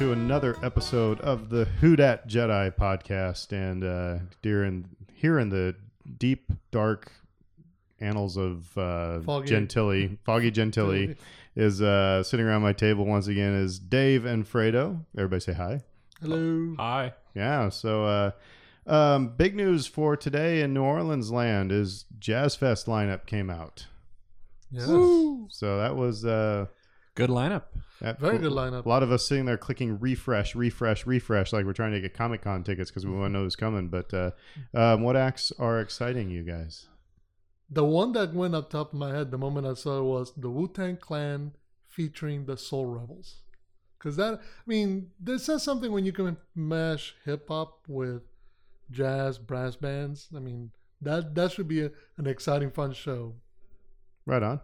welcome to another episode of the Who Dat Jedi podcast. And uh, dear in, here in the deep, dark annals of uh, Foggy. Gentilly, Foggy Gentilly, is uh, sitting around my table once again is Dave and Fredo. Everybody say hi. Hello. Hi. Yeah, so uh, um, big news for today in New Orleans land is Jazz Fest lineup came out. Yes. So that was uh, Good lineup. That, Very good lineup. A lot of us sitting there clicking refresh, refresh, refresh, like we're trying to get Comic Con tickets because we want to know who's coming. But uh, um, what acts are exciting you guys? The one that went up top of my head the moment I saw it was the Wu Tang Clan featuring the Soul Rebels. Because that, I mean, this says something when you can mash hip hop with jazz, brass bands. I mean, that that should be a, an exciting, fun show. Right on,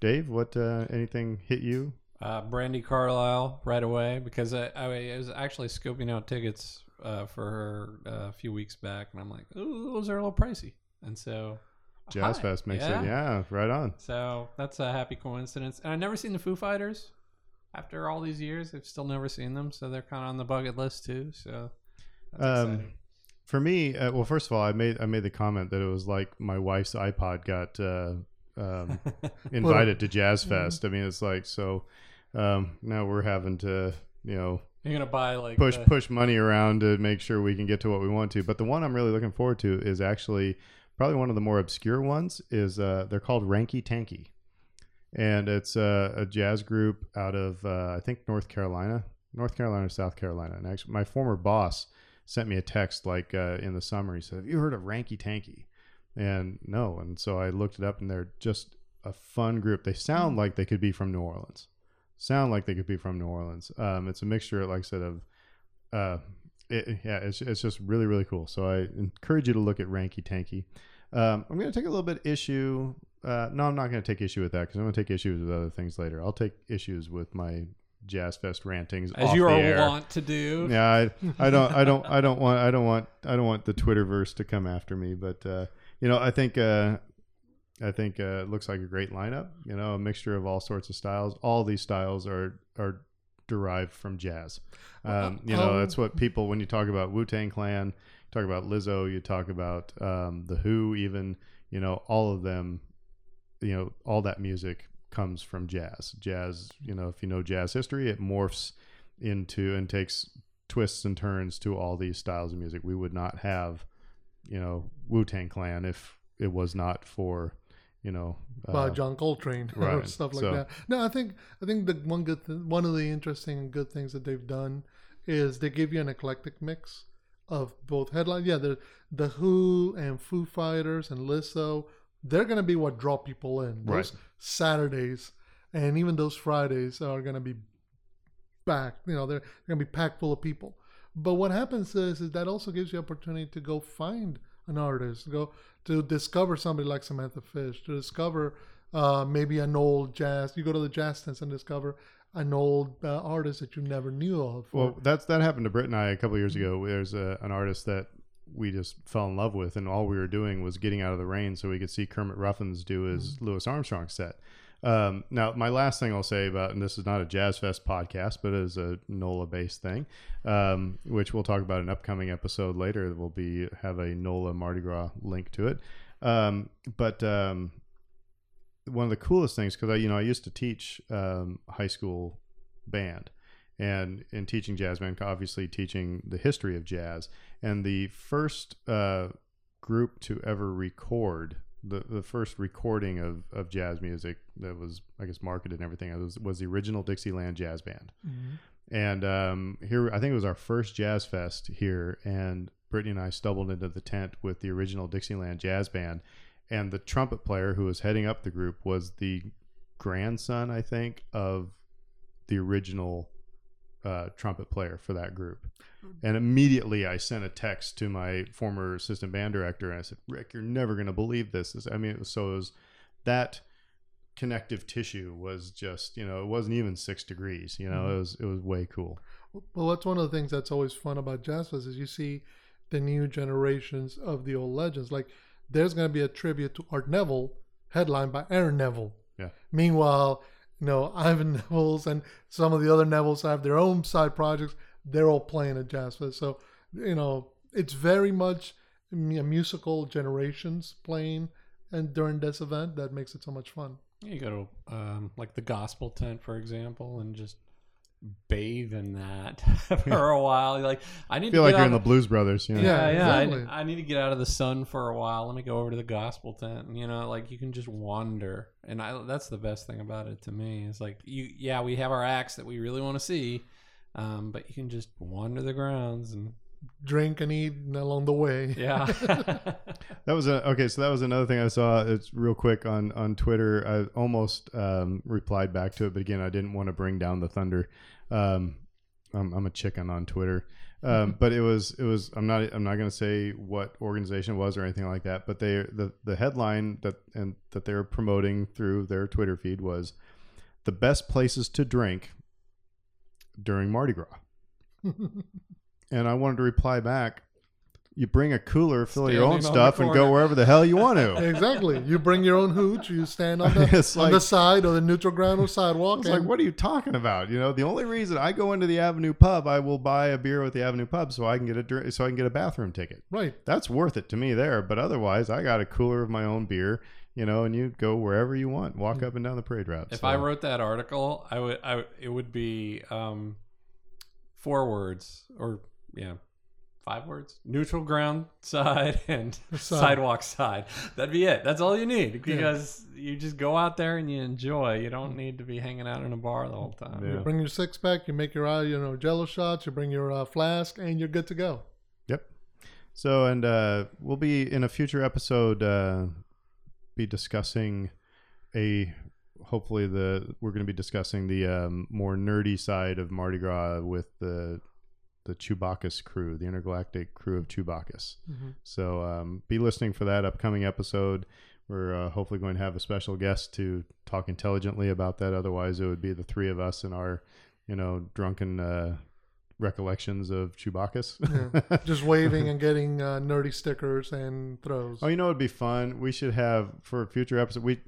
Dave. What uh, anything hit you? Uh, Brandi Carlile right away because I, I was actually scoping out tickets uh, for her uh, a few weeks back, and I'm like, ooh, those are a little pricey. And so, Jazz hi. Fest makes yeah. it. Yeah, right on. So that's a happy coincidence. And I've never seen the Foo Fighters. After all these years, I've still never seen them, so they're kind of on the bucket list too. So that's Um. For me, uh, well, first of all, I made I made the comment that it was like my wife's iPod got uh, um, invited to Jazz Fest. I mean, it's like so. Um, now we're having to, you know, You're gonna buy like push the- push money around to make sure we can get to what we want to. But the one I'm really looking forward to is actually probably one of the more obscure ones. Is uh, they're called Ranky Tanky, and it's uh, a jazz group out of uh, I think North Carolina, North Carolina, or South Carolina. And actually, my former boss sent me a text like uh, in the summer. He said, "Have you heard of Ranky Tanky?" And no, and so I looked it up, and they're just a fun group. They sound like they could be from New Orleans. Sound like they could be from New Orleans. Um, it's a mixture, like I said, of uh, it, yeah, it's, it's just really really cool. So I encourage you to look at Ranky Tanky. Um, I'm going to take a little bit issue. Uh, no, I'm not going to take issue with that because I'm going to take issues with other things later. I'll take issues with my Jazz Fest rantings as you are wont to do. Yeah, I, I don't, I don't, I don't want, I don't want, I don't want the Twitterverse to come after me. But uh, you know, I think, uh, I think uh, it looks like a great lineup. You know, a mixture of all sorts of styles. All these styles are are derived from jazz. Um, you know, that's what people when you talk about Wu Tang Clan, talk about Lizzo, you talk about um, the Who, even you know, all of them. You know, all that music comes from jazz. Jazz, you know, if you know jazz history, it morphs into and takes twists and turns to all these styles of music. We would not have, you know, Wu Tang Clan if it was not for, you know, by uh, John Coltrane or stuff like So- that. No, I think I think the one good th- one of the interesting and good things that they've done is they give you an eclectic mix of both headline. Yeah, the the Who and Foo Fighters and Lizzo, they're gonna be what draw people in. Those Right. Saturdays and even those Fridays are gonna be packed. You know, they're, they're gonna be packed full of people. But what happens is, is that also gives you opportunity to go find an artist, go to discover somebody like Samantha Fish, to discover uh, maybe an old jazz. You go to the jazz tent and discover an old uh, artist that you never knew of. Well, that's that happened to Britt and I a couple years ago. There's a, an artist that we just fell in love with, and all we were doing was getting out of the rain so we could see Kermit Ruffins do his Louis Armstrong set. Um, now, my last thing I'll say about, and this is not a Jazz Fest podcast, but it is a NOLA based thing, um, which we'll talk about in an upcoming episode later. That will be have a NOLA Mardi Gras link to it. Um, but um, one of the coolest things, because I, you know, I used to teach um, high school band, and in teaching jazz band, obviously teaching the history of jazz. And the first uh, group to ever record the, the first recording of, of jazz music that was, I guess, marketed and everything was, was the original Dixieland Jazz Band. Mhm. And um, here, I think it was our first jazz fest here, and Brittany and I stumbled into the tent with the original Dixieland Jazz Band, and the trumpet player who was heading up the group was the grandson, I think, of the original uh, trumpet player for that group. And immediately I sent a text to my former assistant band director and I said, Rick, you're never going to believe this. This- I mean, it was, so it was that connective tissue was just, you know, it wasn't even six degrees, you know, it was, it was way cool. Well, that's one of the things that's always fun about Jazz Fest is you see the new generations of the old legends. Like there's going to be a tribute to Art Neville, headlined by Aaron Neville. Yeah. Meanwhile, You know, Ivan Neville's and some of the other Nevilles have their own side projects. They're all playing at Jazz Fest. So, you know, it's very much mu- musical generations playing and during this event that makes it so much fun. You go to um, like the gospel tent, for example, and just bathe in that for a while. You're like, I need I feel to like you're in the Blues Brothers. You know? Yeah, Yeah, yeah. I- I, need to get out of the sun for a while. Let me go over to the gospel tent, and you know, like you can just wander, and I that's the best thing about it to me. It's like you, yeah, we have our acts that we really want to see, um, but you can just wander the grounds and Drink and eat along the way. yeah. That was a okay. So that was another thing I saw. It's real quick on on Twitter. I almost um, replied back to it, but again, I didn't want to bring down the thunder. Um, I'm, I'm a chicken on Twitter, um, but it was it was. I'm not I'm not going to say what organization it was or anything like that. But they the the headline that and that they were promoting through their Twitter feed was the best places to drink during Mardi Gras. and I wanted to reply back. You bring a cooler, fill of your own Standing on the stuff, and go wherever the hell you want to. exactly. You bring your own hooch. You stand on the, It's on like- the side or the neutral ground or sidewalk. It's like, and- what are you talking about? You know, the only reason I go into the Avenue Pub, I will buy a beer with the Avenue Pub so I can get a drink, so I can get a bathroom ticket. Right. That's worth it to me there. But otherwise, I got a cooler of my own beer. You know, and you go wherever you want, walk up and down the parade route. If So- I wrote that article, I would, I it would be um, four words or yeah, five words: neutral ground side and Side. sidewalk side. That'd be it. That's all you need because you just go out there and you enjoy. You don't need to be hanging out in a bar the whole time. Yeah. You bring your six pack. You make your uh, you know Jello shots. You bring your uh, flask, and you're good to go. Yep. So, and uh, we'll be in a future episode uh, be discussing a hopefully the we're going to be discussing the um, more nerdy side of Mardi Gras with the the Chewbacca's crew, the intergalactic crew of Chewbacca's. So, um, be listening for that upcoming episode. We're uh, hopefully going to have a special guest to talk intelligently about that. Otherwise, it would be the three of us and our, you know, drunken uh, recollections of Chewbacca's. Yeah. Just waving and getting uh, nerdy stickers and throws. Oh, you know, it'd be fun. We should have for a future episode. We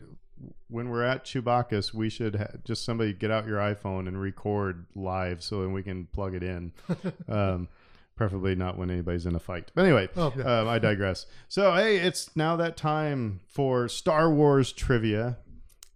when we're at Chewbacca's, we should ha- just somebody get out your iPhone and record live, so then we can plug it in. um, preferably not when anybody's in a fight. But anyway, Oh, yeah. um, I digress. So hey, it's now that time for Star Wars trivia.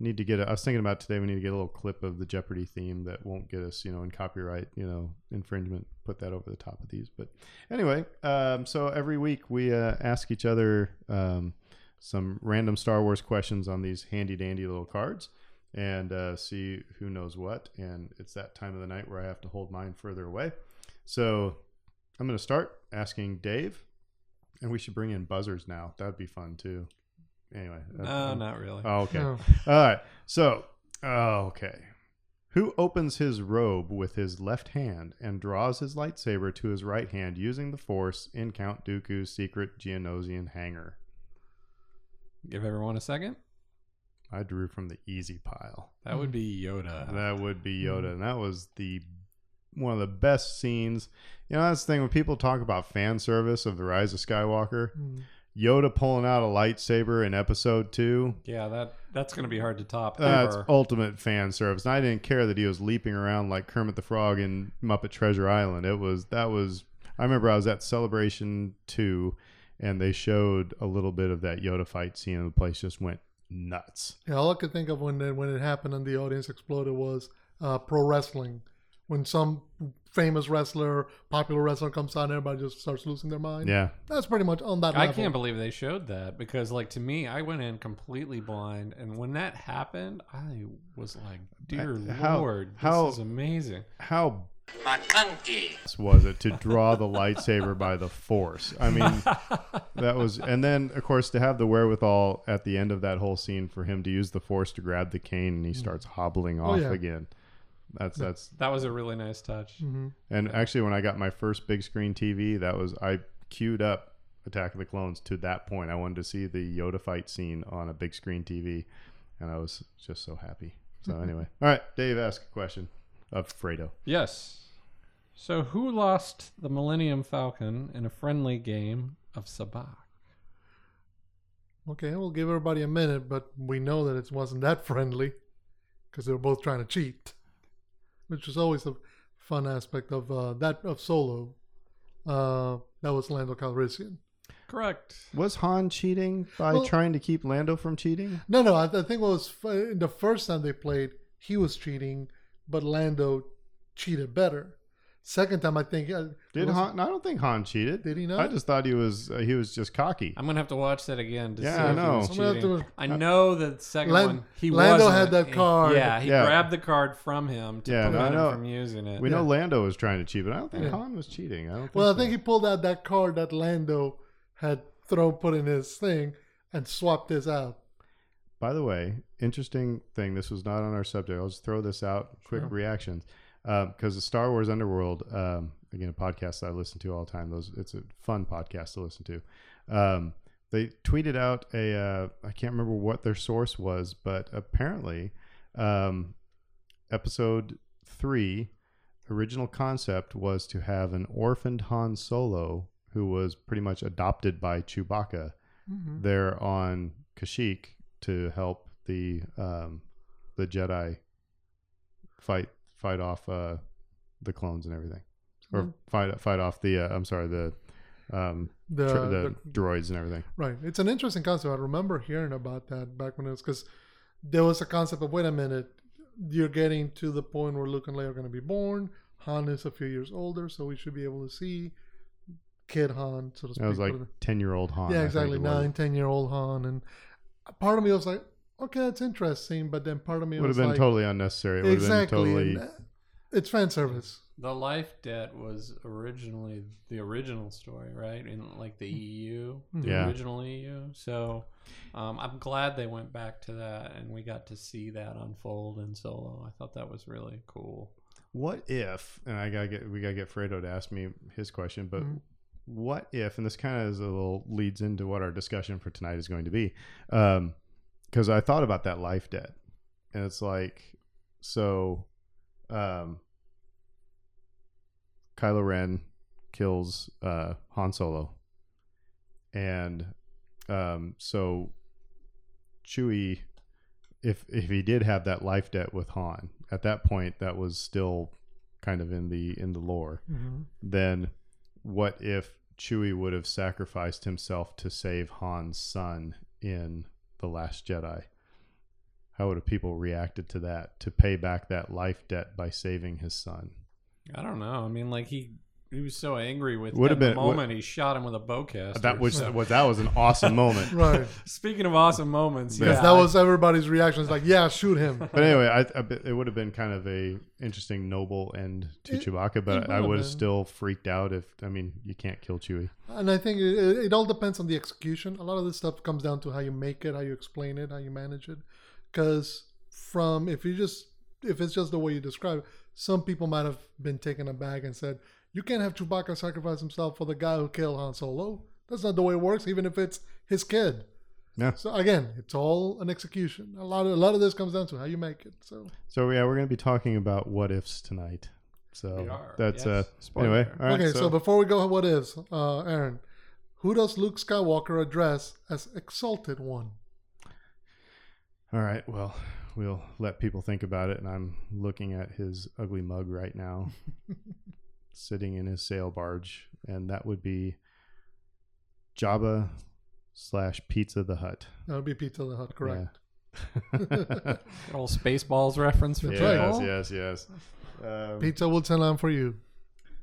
Need to get. A, I was thinking about today. We need to get a little clip of the Jeopardy theme that won't get us, you know, in copyright, you know, infringement. Put that over the top of these. But anyway, um, so every week we uh, ask each other um, some random Star Wars questions on these handy dandy little cards and uh, see who knows what. And it's that time of the night where I have to hold mine further away. So I'm going to start asking Dave, and we should bring in buzzers now. That'd be fun too. Anyway. No, uh, not really. Oh, okay. Oh. All right. So, oh, okay. Who opens his robe with his left hand and draws his lightsaber to his right hand using the Force in Count Dooku's secret Geonosian hangar? Give everyone a second. I drew from the easy pile. That would be Yoda. That would be Yoda, and that was the one of the best scenes. You know, that's the thing when people talk about fan service of the Rise of Skywalker. Mm. Yoda pulling out a lightsaber in Episode Two. Yeah, that that's going to be hard to top. That's ever. ultimate fan service. And I didn't care that he was leaping around like Kermit the Frog in Muppet Treasure Island. It was that was. I remember I was at Celebration Two, and they showed a little bit of that Yoda fight scene, and the place just went nuts. Yeah, all I could think of when it, when it happened and the audience exploded was uh, pro wrestling. When some famous wrestler, popular wrestler comes on, everybody just starts losing their mind. Yeah, That's pretty much on that I level. can't believe they showed that because, like, to me, I went in completely blind, and when that happened, I was like, "Dear how- Lord, how- this is amazing." how McConkey. Was it to draw the lightsaber by the force? I mean that was and then of course to have the wherewithal at the end of that whole scene for him to use the force to grab the cane and he starts hobbling off yeah. again. That's that's That was a really nice touch. Mhm. and actually when i got my first big screen tv that was i queued up attack of the clones to that point. I wanted to see the yoda fight scene on a big screen tv and i was just so happy. So anyway. All right dave ask a question of fredo Yes. So, who lost the Millennium Falcon in a friendly game of Sabacc? Okay, we'll give everybody a minute, but we know that it wasn't that friendly. because they were both trying to cheat, which was always a fun aspect of uh, that of Solo. Uh, that was Lando Calrissian. Correct. Was Han cheating by Well- trying to keep Lando from cheating? No, no, I, I think what was fu- the first time they played, he was cheating, but Lando cheated better. Second time, I think uh, Did was- Han? I don't think Han cheated. Did he not? I just thought he was uh, he was just cocky. I'm gonna have to watch that again to Yeah, see I if know. he was gonna cheating. I know the second Lan- one he Lando wasn't. had that He- card. Yeah, he Yeah. grabbed the card from him to Yeah, prevent know. him from using it. We know Lando was trying to cheat, but I don't think Yeah. Han was cheating. I don't. Think Well, I think he pulled out that card that Lando had thrown, put in his thing, and swapped this out. By the way, interesting thing. This was not on our subject. I'll just throw this out. Quick Sure. reactions, because the Star Wars Underworld, um, again, a podcast that I listen to all the time. Those it's a fun podcast to listen to. Um, they tweeted out a. Uh, I can't remember what their source was, but apparently, um, episode three, original concept was to have an orphaned Han Solo who was pretty much adopted by Chewbacca Mm-hmm. there on Kashyyyk to help the um, the Jedi fight fight off uh, the clones and everything, or Mhm. fight fight off the uh, I'm sorry the um, The, tr- the, the- droids and everything. right. It's an interesting concept. I remember hearing about that back when it was because there was a concept of wait a minute, you're getting to the point where Luke and Leia are going to be born. Han is a few years older, so we should be able to see kid Han, so to speak. That was like ten year old Han. Yeah, exactly. it was. Nine, ten year old Han, and part of me was like, okay, that's interesting, but then part of me Would have was been like, totally unnecessary. It would exactly. have been totally. and, uh, it's fan service. The life debt was originally the original story, right? In like the EU, the Yeah. original EU. So um, I'm glad they went back to that and we got to see that unfold in Solo. I thought that was really cool. What if? And I gotta get we gotta get Fredo to ask me his question, but Mhm. What if? And this kind of is a little leads into what our discussion for tonight is going to be, because I thought about that life debt, and it's like, so, um, Kylo Ren kills uh, Han Solo, and um, so Chewie, if if he did have that life debt with Han at that point, that was still kind of in the in the lore. Mm-hmm. Then, what if Chewie would have sacrificed himself to save Han's son in the Last Jedi? How would have people reacted to that to pay back that life debt by saving his son? I don't know. I mean, like he he was so angry with Would at have the been- what- moment he shot him with a bowcaster. That was so- was that was an awesome moment. Right. Speaking of awesome moments, Because Because yeah, that was everybody's reaction. It's like, yeah, shoot him. But anyway, I, I it would have been kind of a interesting, noble end to It- Chewbacca. But would I would have still freaked out if I mean you can't kill Chewie. And I think it, it all depends on the execution. A lot of this stuff comes down to how you make it, how you explain it, how you manage it. Because from if you just if it's just the way you describe it, some people might have been taken aback and said, "You can't have Chewbacca sacrifice himself for the guy who killed Han Solo." That's not the way it works, even if it's his kid. Yeah. So again, it's all an execution. A lot of a lot of this comes down to how you make it. So So yeah, we're going to be talking about what ifs tonight. So We are, that's yes. uh Spoiler. anyway. All right, okay, so, before we go, what is uh, Aaron? Who does Luke Skywalker address as Exalted One? all right. Well, we'll let people think about it, and I'm looking at his ugly mug right now, sitting in his sail barge, and that would be Jabba slash Pizza the Hut. That would be Pizza the Hut, correct? Good old Spaceballs reference for That's yes, right. people. yes, yes. Um, Pizza will tell on for you.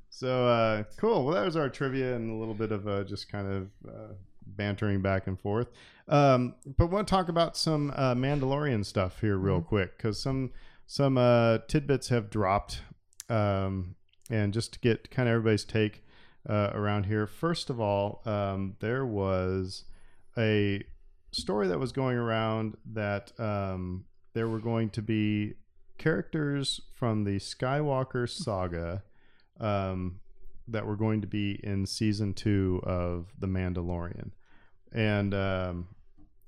So uh, cool. Well, that was our trivia and a little bit of uh, just kind of uh, bantering back and forth. Um, but want to talk about some uh, Mandalorian stuff here real quick because some some uh, tidbits have dropped, um, and just to get kind of everybody's take uh, around here. First of all, um, there was a story that was going around that um, there were going to be characters from the Skywalker saga um, that were going to be in season two of The Mandalorian. And um,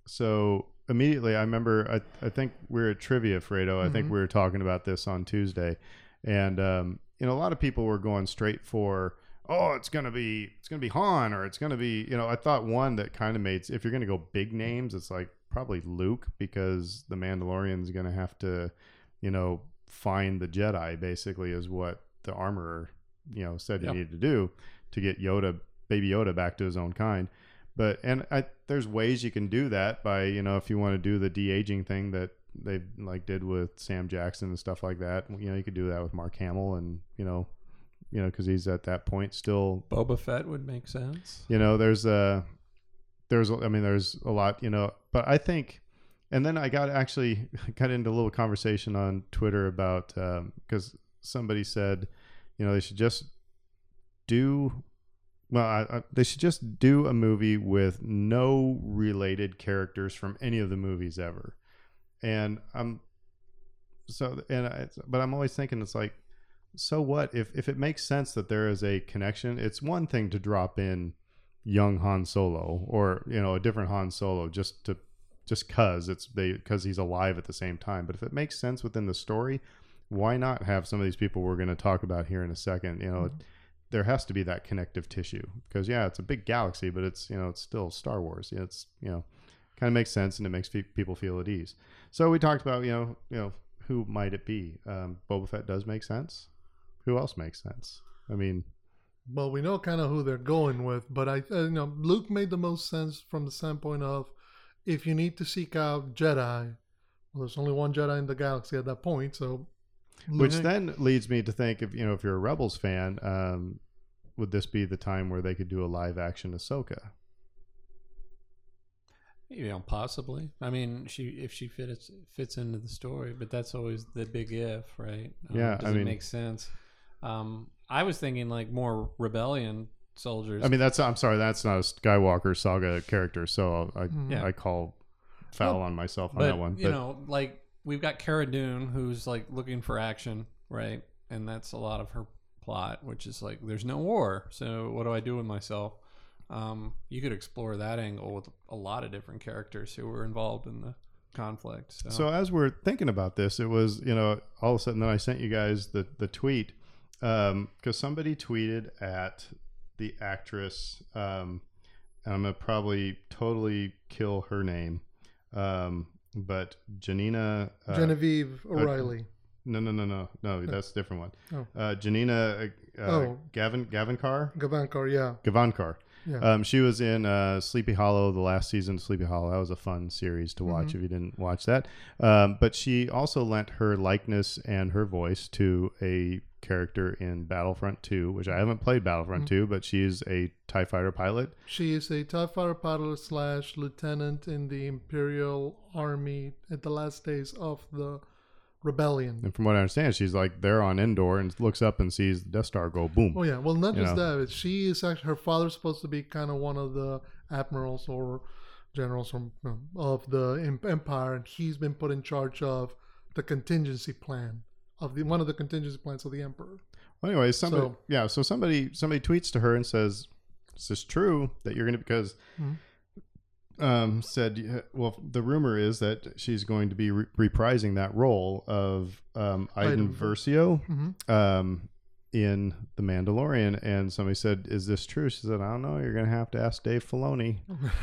so immediately, I remember, I, I think we are at Trivia, Fredo. I think Mhm. we were talking about this on Tuesday. And, um, you know, a lot of people were going straight for, oh, it's going to be, it's going to be Han or it's going to be, you know, I thought one that kind of made, if you're going to go big names, it's like probably Luke because The Mandalorian's going to have to you know, find the Jedi. Basically, is what the armorer, you know, said Yep. he needed to do to get Yoda, baby Yoda, back to his own kind. But and I, there's ways you can do that by you know if you want to do the de aging thing that they like did with Sam Jackson and stuff like that. You know, you could do that with Mark Hamill and you know, you know, because he's at that point still Boba Fett would make sense. you know there's a there's a- i mean there's a lot you know but i think and then i got actually got into a little conversation on twitter about um, because somebody said you know they should just do well I, I, they should just do a movie with no related characters from any of the movies ever and i'm so and I, but i'm always thinking it's like so what if if it makes sense that there is a connection it's one thing to drop in young han solo or you know a different han solo just to just cuz it's they because he's alive at the same time. But if it makes sense within the story why not have some of these people we're going to talk about here in a second? You know mm-hmm. there has to be that connective tissue because yeah it's a big galaxy but it's you know it's still star wars. It's you know kind of makes sense and it makes people feel at ease so we talked about you know you know who might it be? Um, boba fett does make sense. Who else makes sense? I mean Well, we know kind of who they're going with, but I, uh, you know, Luke made the most sense from the standpoint of if you need to seek out Jedi, well, there's only one Jedi in the galaxy at that point, so. which Luke- then leads me to think if you know if you're a rebels fan um, would this be the time where they could do a live action ahsoka You know, possibly. I mean, she if she fits fits into the story, but that's always the big if, right? Um, Yeah, does I it mean- make sense? Um, I was thinking like more rebellion soldiers. i mean that's i'm sorry that's not a skywalker saga character so i Mhm. Yeah. i call foul Well, on myself on but that one you know, like we've got Cara Dune, who's like looking for action, right? And that's a lot of her plot, which is like there's no war, so what do I do with myself? Um, you could explore that angle with a lot of different characters who were involved in the conflict. So, So as we're thinking about this, it was you know all of a sudden then I sent you guys the the tweet because somebody tweeted at the actress, um, and I'm gonna probably totally kill her name, um, but Janina uh, Genevieve O'Reilly. No, no, no, no, no. That's a different one. Oh. Uh, Janina uh, uh, Oh. Gavin Gavinkar. Gavankar, yeah. Gavankar. Yeah. Um, she was in uh, Sleepy Hollow, the last season of Sleepy Hollow. That was a fun series to watch Mhm. if you didn't watch that. Um, but she also lent her likeness and her voice to a character in Battlefront 2, which I haven't played Battlefront Mhm. 2, but she's a TIE fighter pilot. She is a TIE fighter pilot slash lieutenant in the Imperial Army at the last days of the rebellion. And from what I understand, she's like there on Endor and looks up and sees the Death Star go boom. Oh yeah, well not You just know. that. She is actually her father's supposed to be kind of one of the admirals or generals from of the empire, and he's been put in charge of the contingency plan of the one of the contingency plans of the emperor. Well, anyway, somebody, So- yeah. So somebody, somebody tweets to her and says, "Is this true that you're going to?" Because Mhm. Um, said, "Well, the rumor is that she's going to be re- reprising that role of um, Iden. Versio hmm um, in The Mandalorian." And somebody said, "Is this true?" She said, "I don't know. You're going to have to ask Dave Filoni."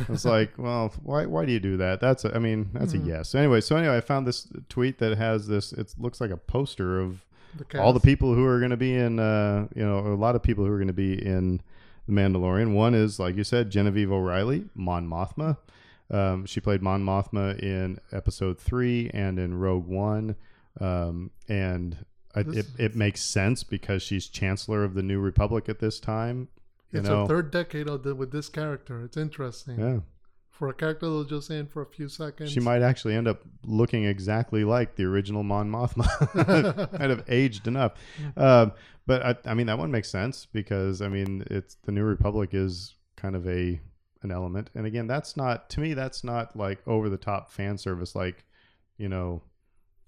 It's like, well, why why do you do that? That's a, I mean, that's Mhm. a yes. Anyway, so anyway, I found this tweet that has this. It looks like a poster of the all the people who are going to be in, uh, you know, a lot of people who are going to be in The Mandalorian. One is, like you said, Genevieve O'Reilly, Mon Mothma. Um, she played Mon Mothma in Episode Three and in Rogue One, um, and I, it it makes sense because she's Chancellor of the New Republic at this time. You It's know, a third decade of the, with this character. It's interesting yeah, for a character that was just in for a few seconds. she might actually end up looking exactly like the original Mon Mothma, kind of aged enough. Um, but I, I mean, that one makes sense because I mean, it's the New Republic is kind of a an element, and again, that's not to me. That's not like over the top fan service, like you know,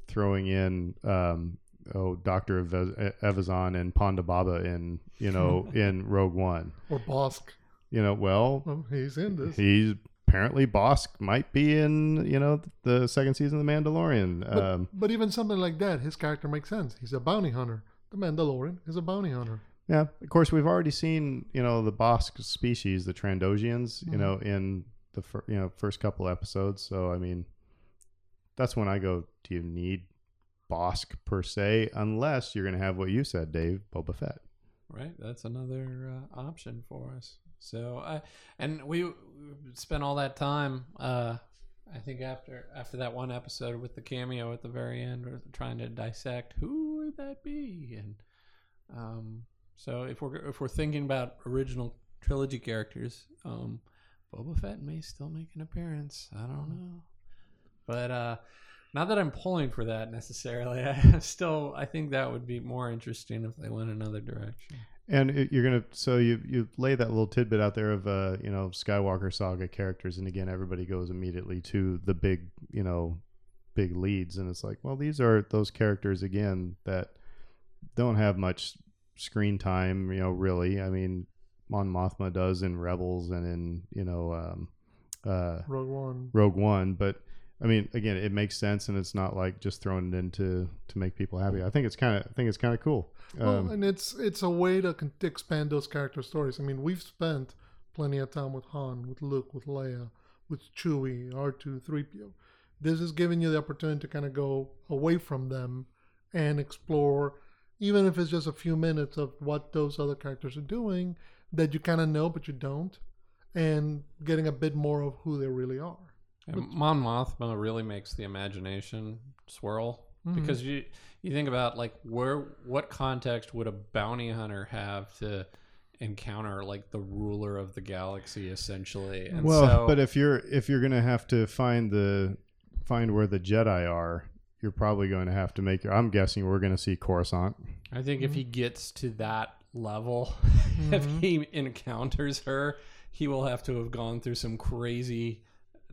throwing in um, oh Doctor Ev- Evazan and Ponda Baba in you know in Rogue One. or Bossk. You know, well, Well, he's in this. he's apparently Bossk might be in you know the second season of The Mandalorian. But, Um, but even something like that, his character makes sense. He's a bounty hunter. The Mandalorian is a bounty hunter. Yeah, of course we've already seen you know the Bossk species, the Trandosians, you Mhm. know, in the fir- you know first couple episodes. So I mean, that's when I go, do you need Bossk per se, unless you're going to have what you said, Dave, Boba Fett. Right, that's another uh, option for us. So, I and we spent all that time. Uh, I think after after that one episode with the cameo at the very end, we're trying to dissect who would that be, and um, so if we're if we're thinking about original trilogy characters, um, Boba Fett may still make an appearance. I don't know, but uh, not that I'm pulling for that necessarily. I still I think that would be more interesting if they went another direction. And it, you're gonna so you you lay that little tidbit out there of uh you know Skywalker saga characters, and again everybody goes immediately to the big you know big leads, and it's like well these are those characters again that don't have much screen time, you know really. I mean, Mon Mothma does in Rebels and in you know um, uh, Rogue One. Rogue One, but I mean, again, it makes sense, and it's not like just throwing it in to, make people happy. I think it's kind of I think it's kind of cool. Well, Um, and it's it's a way to to expand those character stories. I mean, we've spent plenty of time with Han, with Luke, with Leia, with Chewie, R two, three PO. This is giving you the opportunity to kind of go away from them and explore, even if it's just a few minutes of what those other characters are doing that you kind of know but you don't, and getting a bit more of who they really are. And Mon Mothma really makes the imagination swirl Mm-hmm. because you you think about like where what context would a bounty hunter have to encounter like the ruler of the galaxy essentially and well, so but if you're if you're gonna have to find the find where the Jedi are, you're probably going to have to make. I'm guessing we're going to see Coruscant. I think if he Mm-hmm. gets to that level if he encounters her he will have to have gone through some crazy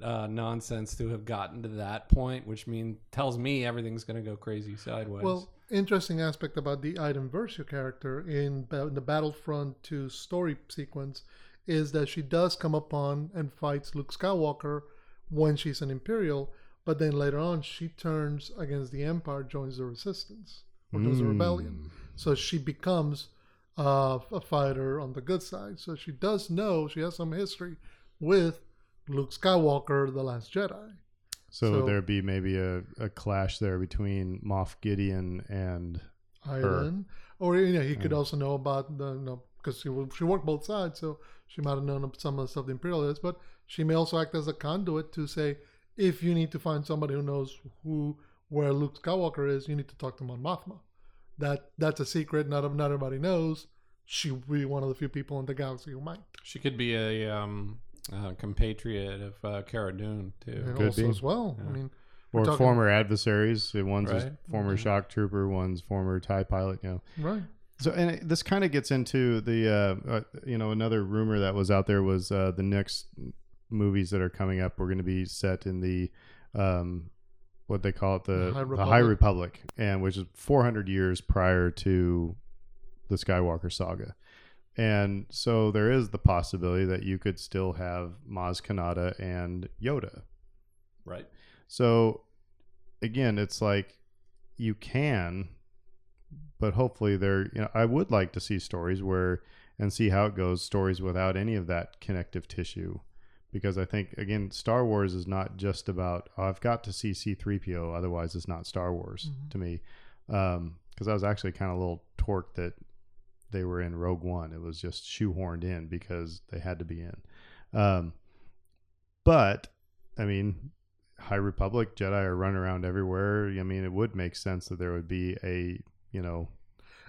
uh, nonsense to have gotten to that point which mean tells me everything's going to go crazy sideways Well, interesting aspect about the Iden Versio character in ba- the Battlefront 2 story sequence is that she does come upon and fights Luke Skywalker when she's an Imperial, but then later on she turns against the Empire, joins the Resistance, or does the Rebellion. So she becomes uh, a fighter on the good side. So she does know, she has some history with Luke Skywalker, the Last Jedi. So, So- there'd be maybe a, a clash there between Moff Gideon and Iden, or you know, he could also know about the, you know, because she she worked both sides, so she might have known some of the stuff the Imperial is. But she may also act as a conduit to say, if you need to find somebody who knows who where Luke Skywalker is, you need to talk to Mon Mothma. That that's a secret. Not not everybody knows. She would be one of the few people in the galaxy who might. She could be a um, uh, compatriot of uh, Cara Dune too. And Could also be. as well. I mean, or talking- former adversaries. One's a Right. former Mhm. shock trooper, one's former Tie pilot. You know, right. So, and it, this kind of gets into the, uh, uh, you know, another rumor that was out there was uh, the next movies that are coming up were going to be set in the, um, what they call it, the, The High the High Republic. Republic, and which is 400 years prior to the Skywalker saga. And so there is the possibility that you could still have Maz Kanata and Yoda. Right. So again, it's like you can, but hopefully there. You know, I would like to see stories where and see how it goes. Stories without any of that connective tissue, because I think again, Star Wars is not just about oh, I've got to see C three PO, otherwise it's not Star Wars Mhm. to me. Because I was actually kind of a little torqued that they were in Rogue One. It was just shoehorned in because they had to be in. Um, but I mean, High Republic Jedi are running around everywhere. I mean, it would make sense that there would be a you know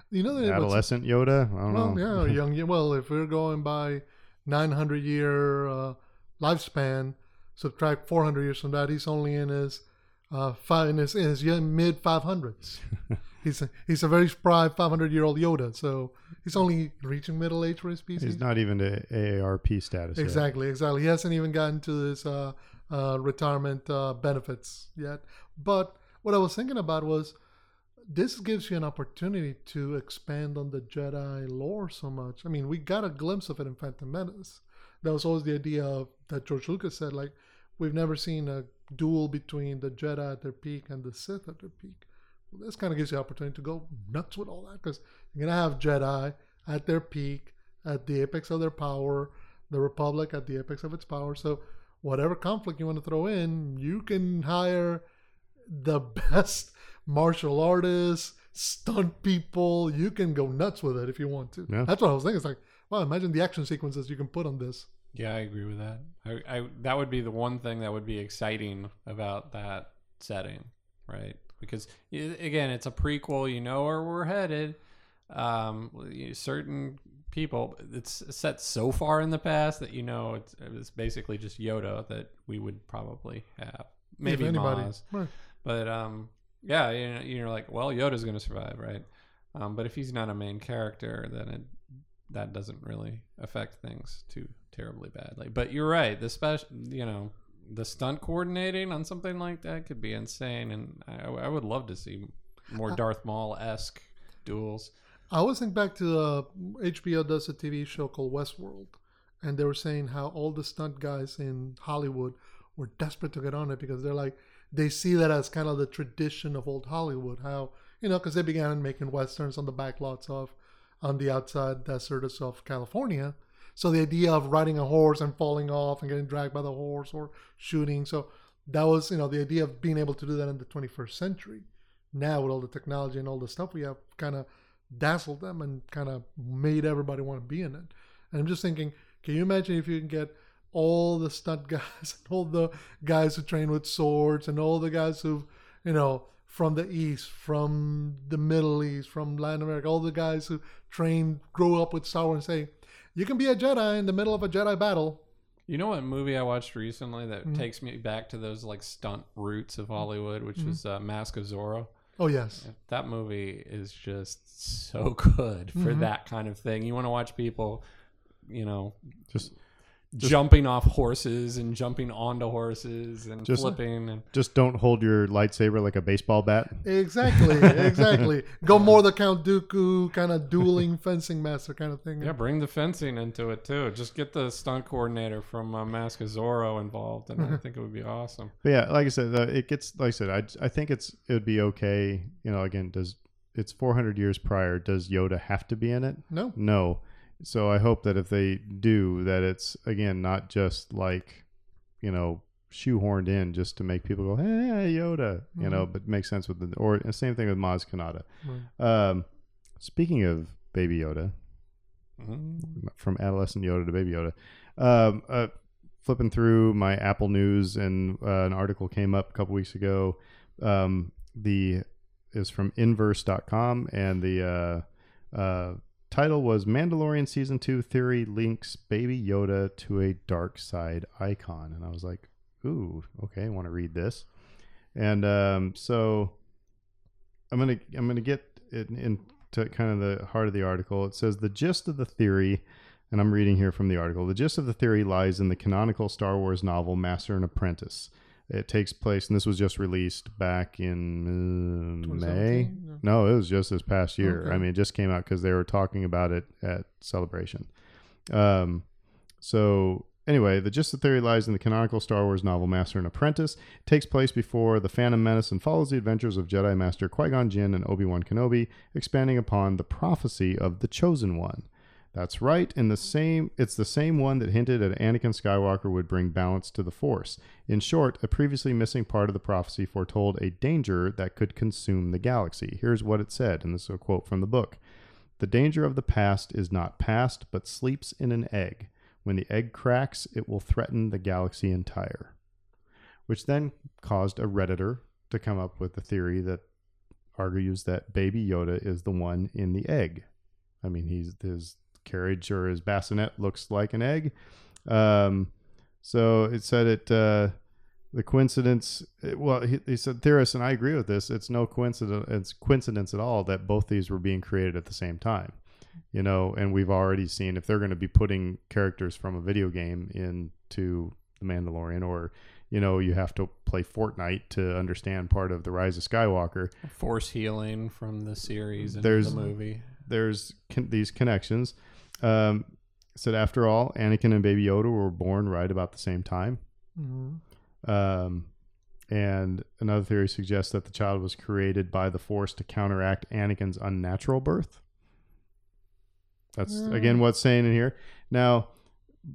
You know adolescent Yoda. I don't Well, know. yeah, young. Well, if we're going by 900 year uh, lifespan, subtract 400 years from that, he's only in his uh, five in his, in his young, mid 500s. he's a, he's a very spry 500 year old Yoda, so he's only reaching middle age for his species. He's not even to AARP status. yet. Exactly, exactly. He hasn't even gotten to his uh, uh, retirement uh, benefits yet. But what I was thinking about was this gives you an opportunity to expand on the Jedi lore so much. I mean, we got a glimpse of it in Phantom Menace. That was always the idea of that George Lucas said, like, we've never seen a duel between the Jedi at their peak and the Sith at their peak. Well, this kind of gives you the opportunity to go nuts with all that because you're gonna have Jedi at their peak, at the apex of their power, the Republic at the apex of its power. So whatever conflict you want to throw in, you can hire the best, martial artists, stunt people. You can go nuts with it if you want to. Yeah. That's what I was thinking. It's like, wow, imagine the action sequences you can put on this. Yeah, I agree with that. I, I that would be the one thing that would be exciting about that setting, right? Because again, it's a prequel. You know where we're headed. Um, certain people, it's set so far in the past that you know it's, it's basically just Yoda that we would probably have. Maybe. Maz. Right. But um, yeah, you know, you're like, well, Yoda's going to survive, right? Um, but if he's not a main character, then it that doesn't really affect things too terribly badly. But you're right. The special, you know, the stunt coordinating on something like that could be insane, and I, I would love to see more Darth Maul esque duels. I always think back to uh, HBO does a TV show called Westworld, and they were saying how all the stunt guys in Hollywood were desperate to get on it because they're like they see that as kind of the tradition of old Hollywood. How you know because they began making westerns on the back lots of on the outside deserts of California. So the idea of riding a horse and falling off and getting dragged by the horse or shooting. So that was you know the idea of being able to do that in the 21st century. Now with all the technology and all the stuff we have, kind of dazzled them and kind of made everybody want to be in it. And I'm just thinking, can you imagine if you can get all the stunt guys and all the guys who train with swords and all the guys who, you know, from the East, from the Middle East, from Latin America, all the guys who train, grow up with Star Wars and say, you can be a Jedi in the middle of a Jedi battle. You know what movie I watched recently that Mhm. takes me back to those like stunt roots of Hollywood, which Mhm. was uh, Mask of Zorro. Oh, yes. That movie is just so good for Mhm. that kind of thing. You want to watch people, you know, Just Just- jumping off horses and jumping onto horses and Just- flipping and just don't hold your lightsaber like a baseball bat. Exactly, exactly. Go more the Count Dooku kind of dueling fencing master kind of thing. yeah, bring the fencing into it too. Just get the stunt coordinator from uh, Mask of Zorro involved, and I think it would be awesome. But yeah, like I said, uh, it gets like I said, I I think it's it would be okay. You know, again, does it's 400 years prior? Does Yoda have to be in it? No. No. So I hope that if they do, that it's again not just like, you know, shoehorned in just to make people go, "Hey, Yoda," you know, Mhm. but makes sense with the or the same thing with Maz Kanata. Right. Um, speaking of Baby Yoda, Mm. from adolescent Yoda to Baby Yoda. Um, uh, flipping through my Apple News, and uh, an article came up a couple weeks ago. Um, the is from Inverse.com, and the uh, uh, title was "Mandalorian Season Two Theory links Baby Yoda to a dark side icon," and I was like, "Ooh, okay, I want to read this." And um, so I'm gonna I'm gonna get it into kind of the heart of the article. It says the gist of the theory, and I'm reading here from the article. The gist of the theory lies in the canonical Star Wars novel Master and Apprentice. It takes place, and this was just released back in uh, May. 2017? Yeah. No, it was just this past year. Okay. I mean, it just came out because they were talking about it at Celebration. Um, so anyway, the gist of the theory lies in the canonical Star Wars novel Master and Apprentice. It takes place before the Phantom Menace and follows the adventures of Jedi Master Qui Gon Jinn and Obi Wan Kenobi, expanding upon the prophecy of the Chosen One. That's right. In the same, it's the same one that hinted at Anakin Skywalker would bring balance to the Force. In short, a previously missing part of the prophecy foretold a danger that could consume the galaxy. Here's what it said, and this is a quote from the book: "The danger of the past is not past, but sleeps in an egg. When the egg cracks, it will threaten the galaxy entire." Which then caused a redditor to come up with the theory that argues that Baby Yoda is the one in the egg. I mean, he's his carriage or his bassinet looks like an egg. Um, so it said it. Uh, the coincidence. well, he, he said theorists, and I agree with this. It's no coincidence. It's coincidence at all that both these were being created at the same time. You know, and we've already seen if they're going to be putting characters from a video game into the Mandalorian, or you know, you have to play Fortnite to understand part of the Rise of Skywalker Force healing from the series and There's- the movie. there's con- these connections. Um, said after all, Anakin and Baby Yoda were born right about the same time. Mhm. Um, and another theory suggests that the child was created by the Force to counteract Anakin's unnatural birth. That's Mm. again what's saying in here. Now,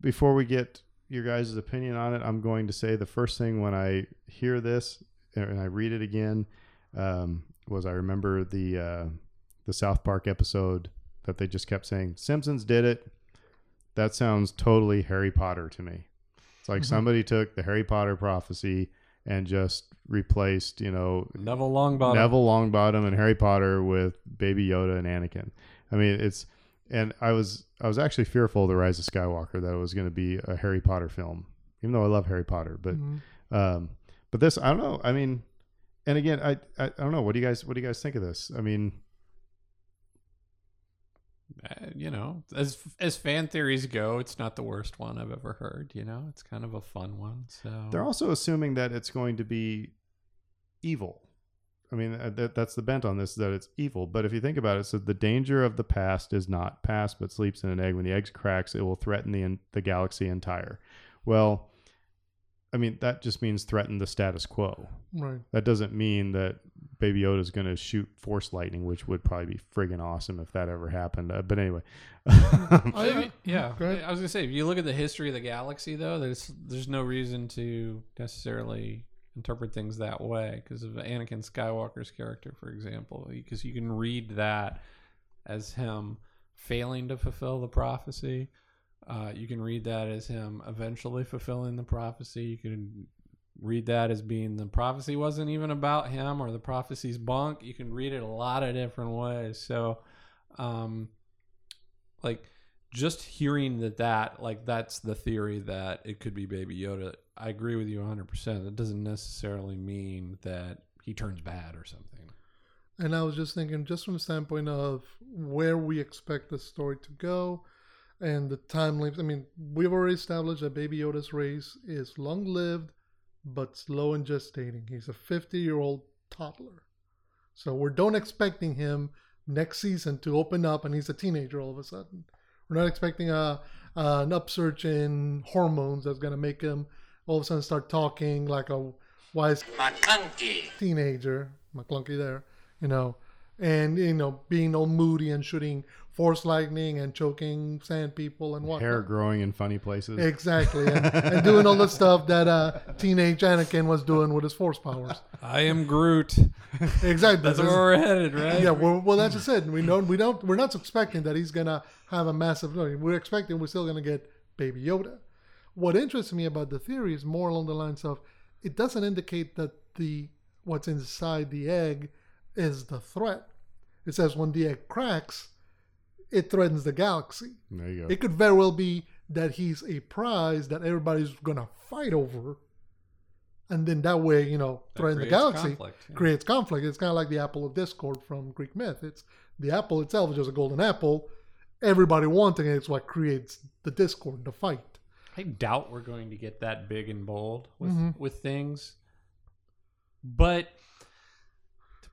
before we get your guys' opinion on it, I'm going to say the first thing when I hear this and I read it again, um, was I remember the uh, the South Park episode that they just kept saying Simpsons did it. That sounds totally Harry Potter to me. It's like Mhm. somebody took the Harry Potter prophecy and just replaced, you know, Neville Longbottom. Neville Longbottom and Harry Potter with Baby Yoda and Anakin. I mean, it's and I was I was actually fearful of the Rise of Skywalker that it was going to be a Harry Potter film, even though I love Harry Potter. But Mhm. um, but this I don't know. I mean, and again, I, I I don't know. What do you guys what do you guys think of this? I mean, you know, as as fan theories go, it's not the worst one I've ever heard. You know, it's kind of a fun one. So they're also assuming that it's going to be evil. I mean, uh, that, that's the bent on this that it's evil. But if you think about it, so the danger of the past is not past, but sleeps in an egg. When the egg cracks, it will threaten the the galaxy entire. Well, I mean, that just means threaten the status quo. Right. That doesn't mean that Baby Yoda is going to shoot force lightning, which would probably be friggin' awesome if that ever happened. Uh, but anyway, I- yeah, Go. I was gonna say if you look at the history of the galaxy, though, there's there's no reason to necessarily interpret things that way because of Anakin Skywalker's character, for example, because you can read that as him failing to fulfill the prophecy. Uh, you can read that as him eventually fulfilling the prophecy. You can read that as being the prophecy wasn't even about him or the prophecy's bunk. You can read it a lot of different ways. So, um, like just hearing that that like that's the theory that it could be baby yoda i agree with you 100% that doesn't necessarily mean that he turns bad or something And I was just thinking, just from the standpoint of where we expect the story to go and the time length. I mean, we've already established that Baby Yoda's race is long lived but slow in gestating. He's a 50 year old toddler. So we're don't expecting him next season to open up and he's a teenager all of a sudden. We're not expecting a, an upsurge in hormones that's going to make him all of a sudden start talking like a wise McClunky. teenager, McClunky there, you know, and you know being all moody and shooting force lightning and choking sand people and what hair growing in funny places. Exactly, and, and doing all the stuff that uh, teenage Anakin was doing with his force powers. i am groot Exactly. that's This where is- we're headed right yeah, well, well, that's just it. We don't, we don't, we're not expecting that he's gonna have a massive. no, We're expecting we're still gonna get Baby Yoda. What interests me about the theory is more along the lines of it doesn't indicate that the what's inside the egg is the threat. It says when the egg cracks, it threatens the galaxy. there you go. It could very well be that he's a prize that everybody's gonna fight over, and then that way, you know, That threaten the galaxy conflict, yeah. creates conflict. It's kind of like the apple of discord from Greek myth. It's the apple itself is just a golden apple. Everybody wanting it is what creates the discord, the fight. i doubt we're going to get that big and bold with Mhm. with things but to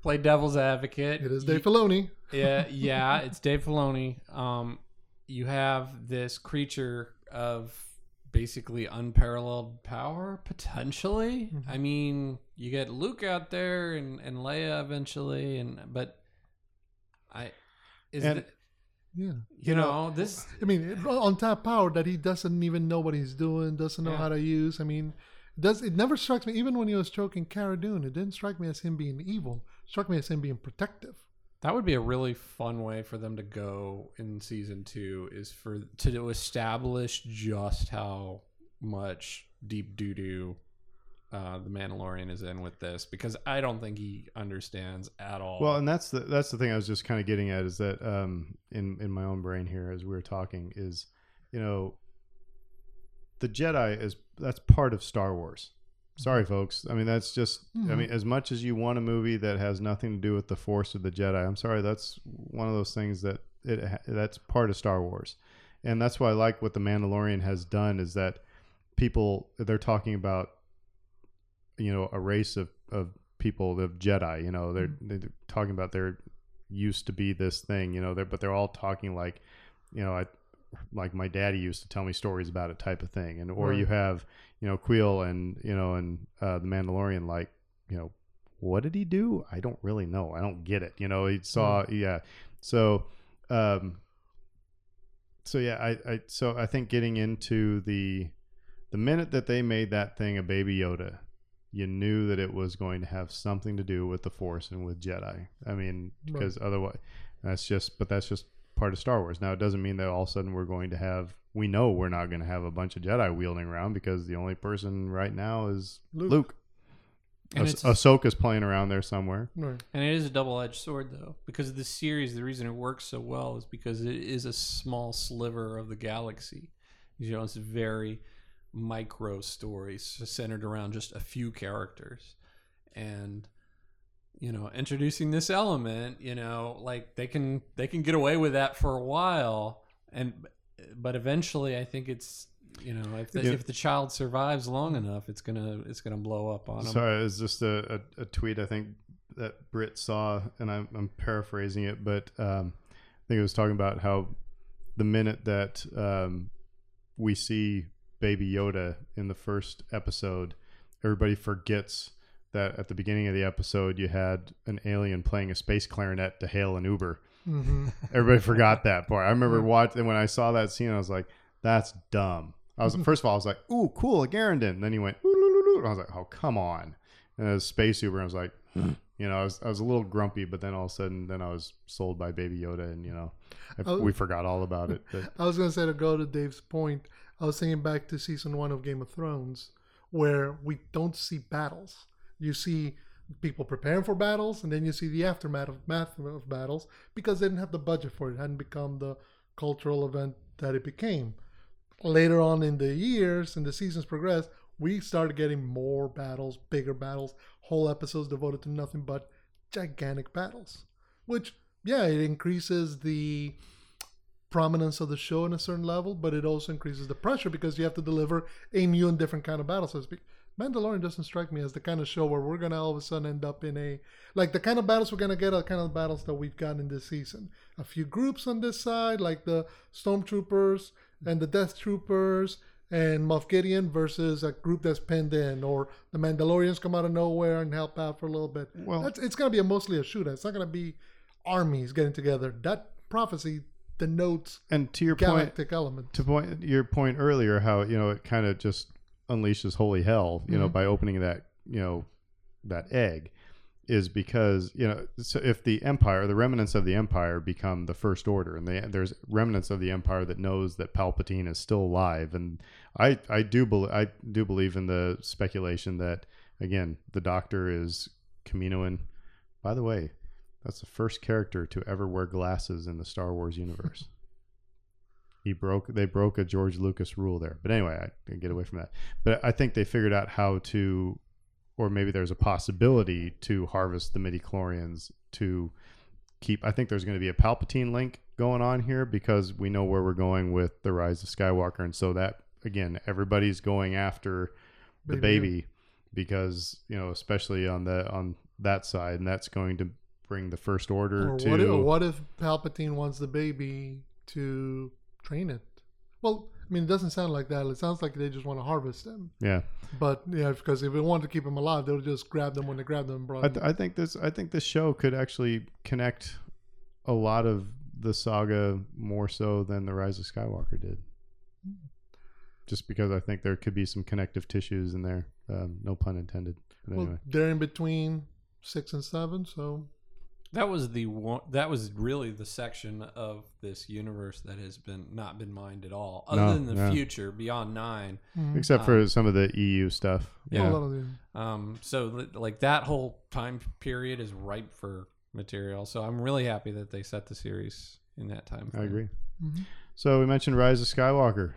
play devil's advocate It is you- Dave Filoni. yeah, yeah, it's Dave Filoni. Um, you have this creature of basically unparalleled power, potentially. Mhm. I mean, you get Luke out there and, and Leia eventually, and but I is And- it, Yeah. you know this I mean, on top power that he doesn't even know what he's doing, doesn't know Yeah. how to use. I mean, does it never strikes me, even when he was choking Cara Dune, it didn't strike me as him being evil. It struck me as him being protective. that would be a really fun way for them to go in season two is for to establish just how much deep doo doo uh, the Mandalorian is in with this because I don't think he understands at all. Well, and that's the that's the thing I was just kind of getting at is that um, in in my own brain here as we were talking is, you know, the Jedi is that's part of Star Wars. Sorry, folks. I mean, that's just. I Mhm. mean, as much as you want a movie that has nothing to do with the Force or the Jedi, I'm sorry. That's one of those things that it that's part of Star Wars, and that's why I like what the Mandalorian has done is that people they're talking about you know a race of of people of Jedi. You know, they're, they're talking about they're used to be this thing. You know, they're but they're all talking like, you know, I like my daddy used to tell me stories about it type of thing. And or you have you know Quill and you know and uh, the Mandalorian like you know what did he do? I don't really know. I don't get it. You know, he saw yeah. So um so yeah, I, I so I think getting into the the minute that they made that thing a baby Yoda, you knew that it was going to have something to do with the Force and with Jedi. I mean, because otherwise, that's just. But that's just part of Star Wars. Now it doesn't mean that all of a sudden we're going to have. We know we're not going to have a bunch of Jedi wielding around because the only person right now is Luke. Luke. And Ah- it's Ahsoka's playing around there somewhere. Right. and it is a double edged sword though because this series the reason it works so well is because it is a small sliver of the galaxy. You know, it's very micro stories centered around just a few characters, and you know, introducing this element, you know, like they can they can get away with that for a while, and but eventually, I think it's you know if the, Yeah. if the child survives long enough, it's gonna it's gonna blow up on them. Sorry, it's just a, a, a tweet I think that Britt saw, and I'm, I'm paraphrasing it, but um, I think it was talking about how the minute that um, we see Baby Yoda in the first episode, everybody forgets that at the beginning of the episode you had an alien playing a space clarinet to hail an Uber. hmm Everybody forgot that part. I remember mm-hmm. watching when I saw that scene. I was like, "That's dumb." I was mm-hmm. first of all, I was like, "Ooh, cool, a Garandon." And then he went, "Ooh, loo, loo, loo." And I was like, "Oh, come on!" And it was Space Uber. And I was like, hmm. you know, I was I was a little grumpy, but then all of a sudden, then I was sold by Baby Yoda, and you know, I, Oh. we forgot all about it. But I was going to say to go to Dave's point, I was thinking back to season one of Game of Thrones, where we don't see battles. You see people preparing for battles, and then you see the aftermath of, math of battles because they didn't have the budget for it. It hadn't become the cultural event that it became. Later on in the years and the seasons progressed, we started getting more battles, bigger battles, whole episodes devoted to nothing but gigantic battles. Which, yeah, it increases the prominence of the show in a certain level, but it also increases the pressure because you have to deliver a new and different kind of battle, so to speak. Mandalorian doesn't strike me as the kind of show where we're gonna all of a sudden end up in a like the kind of battles we're gonna get are the kind of battles that we've gotten in this season. A few groups on this side, like the Stormtroopers and the Death Troopers and Moff Gideon versus a group that's pinned in, or the Mandalorians come out of nowhere and help out for a little bit. Well- That's, it's gonna be a mostly a shootout. It's not gonna be armies getting together. That prophecy denotes and to your point, element. to point your point earlier, how you know it kind of just unleashes holy hell, you know, Mhm. by opening that you know that egg, is because you know so if the empire, the remnants of the empire, become the first order, and they, there's remnants of the empire that knows that Palpatine is still alive, and I I do believe I do believe in the speculation that again the Doctor is Kaminoan. By the way, that's the first character to ever wear glasses in the Star Wars universe. he broke they broke a George Lucas rule there. But anyway, I can get away from that. But I think they figured out how to or maybe there's a possibility to harvest the midi chlorians to keep I think there's going to be a Palpatine link going on here because we know where we're going with the rise of Skywalker and so that again everybody's going after the Baby baby because you know especially on the on that side and that's going to bring the first order Or to what, if, what if Palpatine wants the baby to train it? Well, I mean, it doesn't sound like that. It sounds like they just want to harvest them. yeah But yeah, because if they want to keep them alive, they'll just grab them when they grab them and brought I, th- I think this I think this show could actually connect a lot of the saga more so than the Rise of Skywalker did. Just because I think there could be some connective tissues in there, um, no pun intended. But well, anyway, they're in between six and seven, so That was the one. That was really the section of this universe that has been not been mined at all, other No, than the no. future beyond nine. mhm. except for some of the EU stuff. Yeah, Yeah. a lot of Um, so li- like that whole time period is ripe for material. So I'm really happy that they set the series in that time. I frame. agree. Mhm. So we mentioned Rise of Skywalker,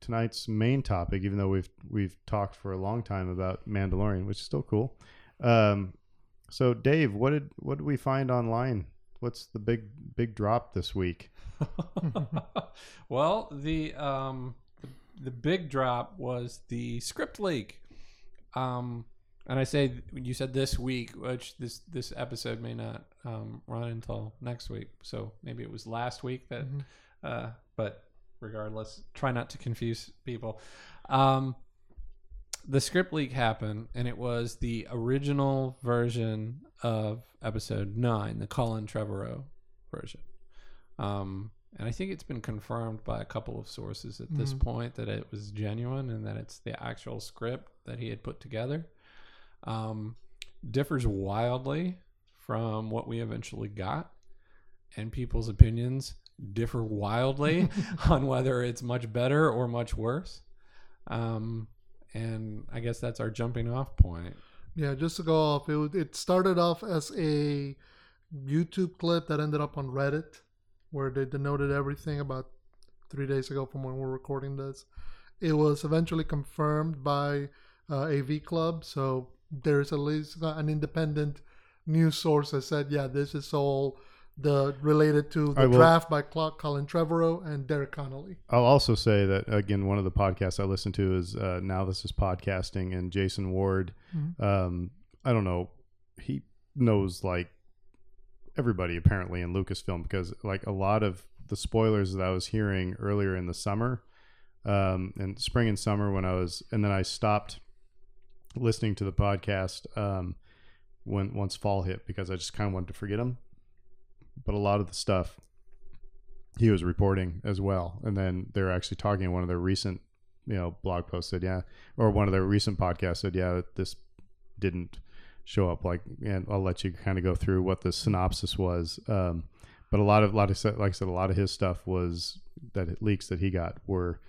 tonight's main topic. Even though we've we've talked for a long time about Mandalorian, which is still cool. Um, so Dave, what did what did we find online? What's the big big drop this week? well, the um the, the big drop was the script leak. Um and I say you said this week, which this this episode may not um, run until next week. So maybe it was last week that Mhm. uh but regardless, try not to confuse people. Um the script leak happened and it was the original version of episode 9, the Colin Trevorrow version. Um, and I think it's been confirmed by a couple of sources at this Mhm. point that it was genuine and that it's the actual script that he had put together. um, differs wildly from what we eventually got, and people's opinions differ wildly on whether it's much better or much worse. Um, and I guess that's our jumping off point. Yeah, just to go off, it, it started off as a YouTube clip that ended up on Reddit, where they denoted everything about three days ago from when we're recording this. It was eventually confirmed by uh, AV Club, so there's at least an independent news source that said, yeah, this is all the related to the will- draft by Colin Trevorrow and Derek Connolly. I'll also say that again, one of the podcasts I listen to is uh, now this is podcasting, and Jason Ward. Um, I don't know, he knows like everybody apparently in Lucasfilm because like a lot of the spoilers that I was hearing earlier in the summer, um, and spring and summer when I was, and then I stopped listening to the podcast um, when once fall hit because I just kind of wanted to forget them. But a lot of the stuff he was reporting as well, and then they're actually talking in one of their recent, you know, blog posts said yeah, or one of their recent podcasts said yeah, this didn't show up like, and I'll let you kind of go through what the synopsis was. Um, but a lot of, a lot of, like I said, a lot of his stuff was that leaks that he got were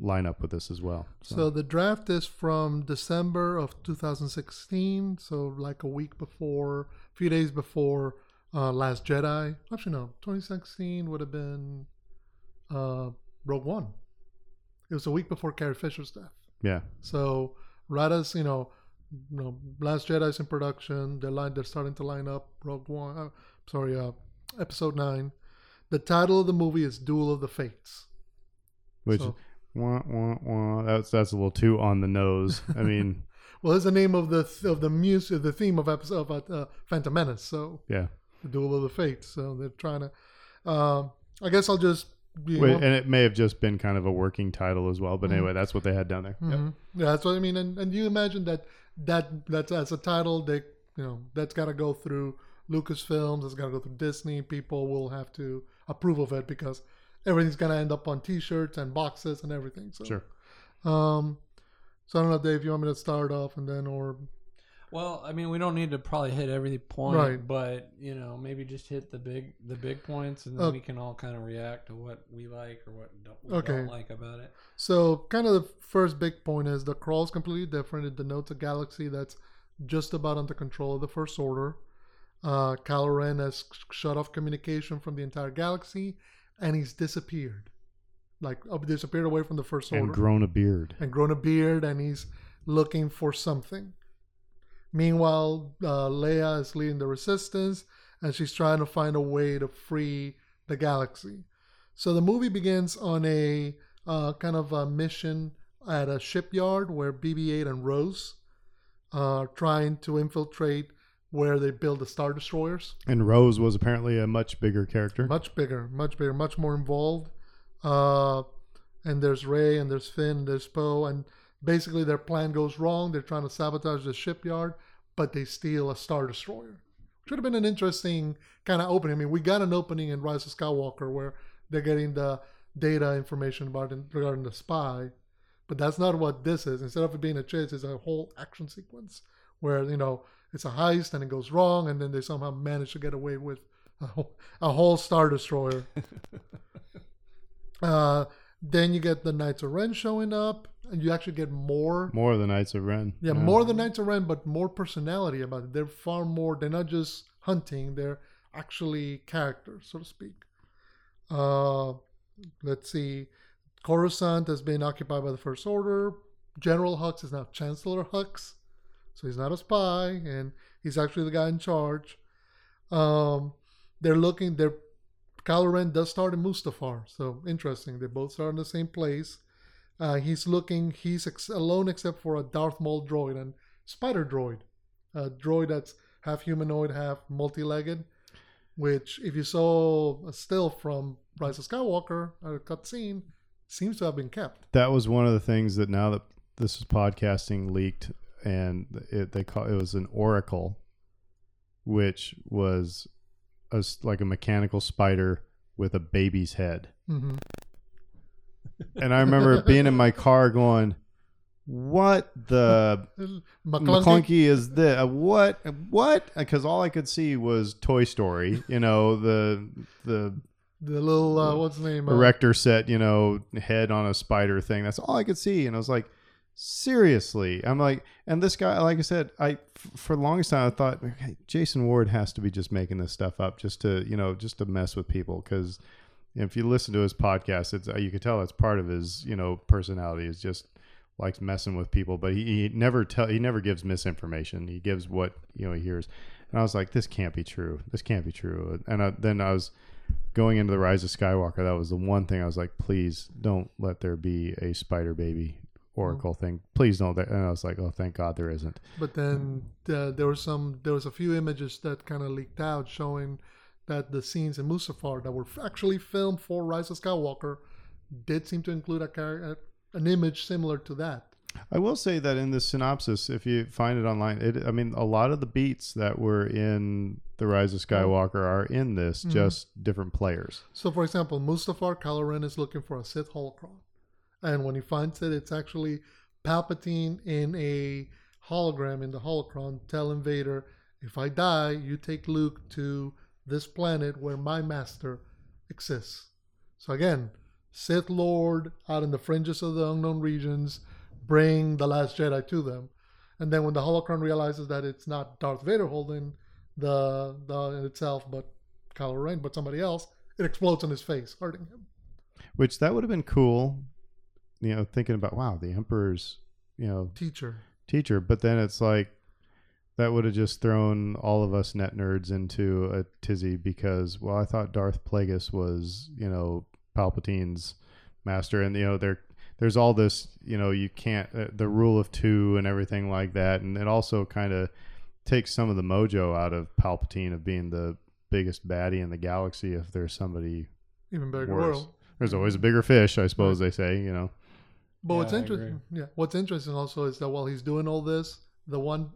line up with this as well. So the draft is from December of 2016, so like a week before, a few days before uh, Last Jedi. Actually, no, 2016 would have been uh, Rogue One. It was a week before Carrie Fisher's death. yeah, So right as you know, you know, Last Jedi's in production. They're line, they're starting to line up Rogue One. Uh, sorry, uh, Episode Nine. The title of the movie is Duel of the Fates. which So- wah, wah, wah, that's that's a little too on the nose. I mean, Well, it's the name of the of the music, the theme of episode of uh, Phantom Menace. So yeah. The Duel of the Fates. So they're trying to. Um, I guess I'll just. Wait, know, and it may have just been kind of a working title as well. But Mhm. anyway, that's what they had down there. Yep. mhm. Yeah, that's what I mean. And, and you imagine that that that's as a title, they you know that's got to go through Lucasfilms. It's got to go through Disney. People will have to approve of it because everything's gonna end up on T-shirts and boxes and everything. So Sure. Um, so I don't know, Dave. You want me to start off and then, or Well, I mean, we don't need to probably hit every point, Right. but you know, maybe just hit the big the big points, and then Uh, we can all kind of react to what we like or what don't, we Okay. don't like about it. So, kind of the first big point is the crawl is completely different. It denotes a galaxy that's just about under control of the First Order. Uh, Kylo Ren has shut off communication from the entire galaxy, and he's disappeared, like uh, disappeared away from the First Order, And Order, grown a beard. and grown a beard, and he's looking for something. Meanwhile, uh, Leia is leading the Resistance, and she's trying to find a way to free the galaxy. So the movie begins on a uh, kind of a mission at a shipyard where BB-8 and Rose are trying to infiltrate where they build the star destroyers. And Rose was apparently a much bigger character. Much bigger, much bigger, much more involved. Uh, and there's Rey, and there's Finn, and there's Poe, and basically their plan goes wrong. They're trying to sabotage the shipyard, but they steal a star destroyer. Should have been an interesting kind of opening. I mean, we got an opening in Rise of Skywalker where they're getting the data information about regarding the spy, but that's not what this is. Instead of it being a chase, it's a whole action sequence where you know it's a heist and it goes wrong, and then they somehow manage to get away with a whole, a whole star destroyer. uh, then you get the Knights of Ren showing up, and you actually get more. More of the Knights of Ren. Yeah, more than Knights of Ren, but more personality about it. They're far more. They're not just hunting; they're actually characters, so to speak. Uh, let's see. Coruscant has been occupied by the First Order. General Hux is now Chancellor Hux, so he's not a spy, and he's actually the guy in charge. Um, they're looking. They're Kylo Ren does start in Mustafar, so interesting. They both start in the same place. Uh, he's looking. He's ex- alone except for a Darth Maul droid and Spider droid, a droid that's half humanoid, half multi-legged. Which, if you saw a still from Rise of Skywalker, a cutscene, seems to have been kept. That was one of the things that now that this is podcasting leaked, and it they call it was an oracle, which was a like a mechanical spider with a baby's head. hmm And I remember being in my car going, what the McClunky. McClunky is the uh, what what because all I could see was Toy Story. You know the the The little uh, what's the name? Uh, erector set. You know head on a spider thing. That's all I could see, and I was like, seriously. I'm like, and this guy, like I said, i for the longest time I thought okay, Jason Ward has to be just making this stuff up just to you know just to mess with people because if you listen to his podcast, it's uh, you can tell it's part of his you know personality is just likes messing with people, but he, he never tell he never gives misinformation. He gives what you know he hears, and I was like, this can't be true. This can't be true. And I, then I was going into the Rise of Skywalker. That was the one thing I was like, please don't let there be a spider baby oracle thing. Please don't. And I was like, oh, thank God there isn't. But then uh, there was some. There was a few images that kind of leaked out showing that the scenes in Mustafar that were actually filmed for Rise of Skywalker did seem to include a, char- an image similar to that. I will say that in the synopsis, if you find it online, it, I mean, a lot of the beats that were in the Rise of Skywalker are in this, Mhm. just different players. So, for example, Mustafar Kylo is looking for a Sith holocron, and when he finds it, it's actually Palpatine in a hologram in the holocron telling Vader, "If I die, you take Luke to this planet where my master exists." So again, Sith Lord out in the fringes of the unknown regions, bring the Last Jedi to them, and then when the holocron realizes that it's not Darth Vader holding the the itself, but Kylo Ren, but somebody else, it explodes on his face, hurting him. Which that would have been cool, you know, thinking about wow, the Emperor's, you know, Teacher. teacher. But then it's like that would have just thrown all of us net nerds into a tizzy because well, I thought Darth Plagueis was, you know, Palpatine's master, and you know there there's all this, you know, you can't uh, the rule of two and everything like that, and it also kind of takes some of the mojo out of Palpatine of being the biggest baddie in the galaxy if there's somebody Even bigger Worse. world. there's always a bigger fish i suppose they say you know But what's Yeah, I interesting, yeah, what's interesting also is that while he's doing all this, the one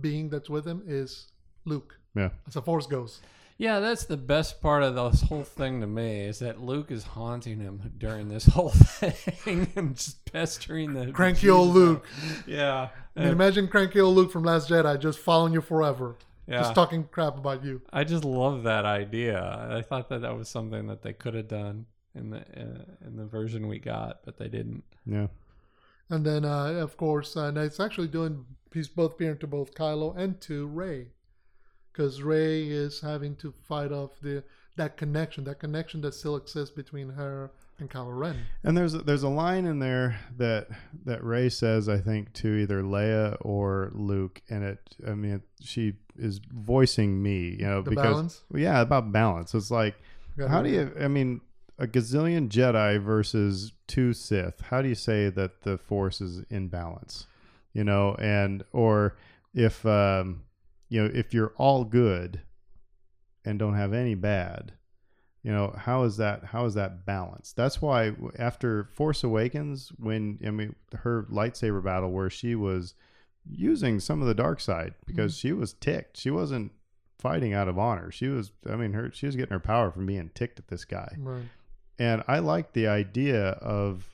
being that's with him is Luke. Yeah. As a Force ghost. Yeah, that's the best part of this whole thing to me is that Luke is haunting him during this whole thing and just pestering the Cranky old Luke. Yeah, I mean, imagine cranky old Luke from Last Jedi just following you forever, yeah. just talking crap about you. I just love that idea. I thought that that was something that they could have done in the uh, in the version we got, but they didn't. yeah And then, uh, of course, uh, and it's actually doing. He's both appearing to both Kylo and to Rey, because Rey is having to fight off the that connection, that connection that still exists between her and Kylo Ren. and there's a, there's a line in there that that rey says i think to either leia or luke and it i mean it, she is voicing me you know The because balance. yeah about balance it's like how do you i mean a gazillion jedi versus two sith how do you say that the force is in balance? You know and or if um you know if you're all good and don't have any bad you know how is that how is that balanced? That's why after force awakens when i mean her lightsaber battle where she was using some of the dark side because she was ticked. She wasn't fighting out of honor. She was i mean her she was getting her power from being ticked at this guy. Right. And I like the idea of,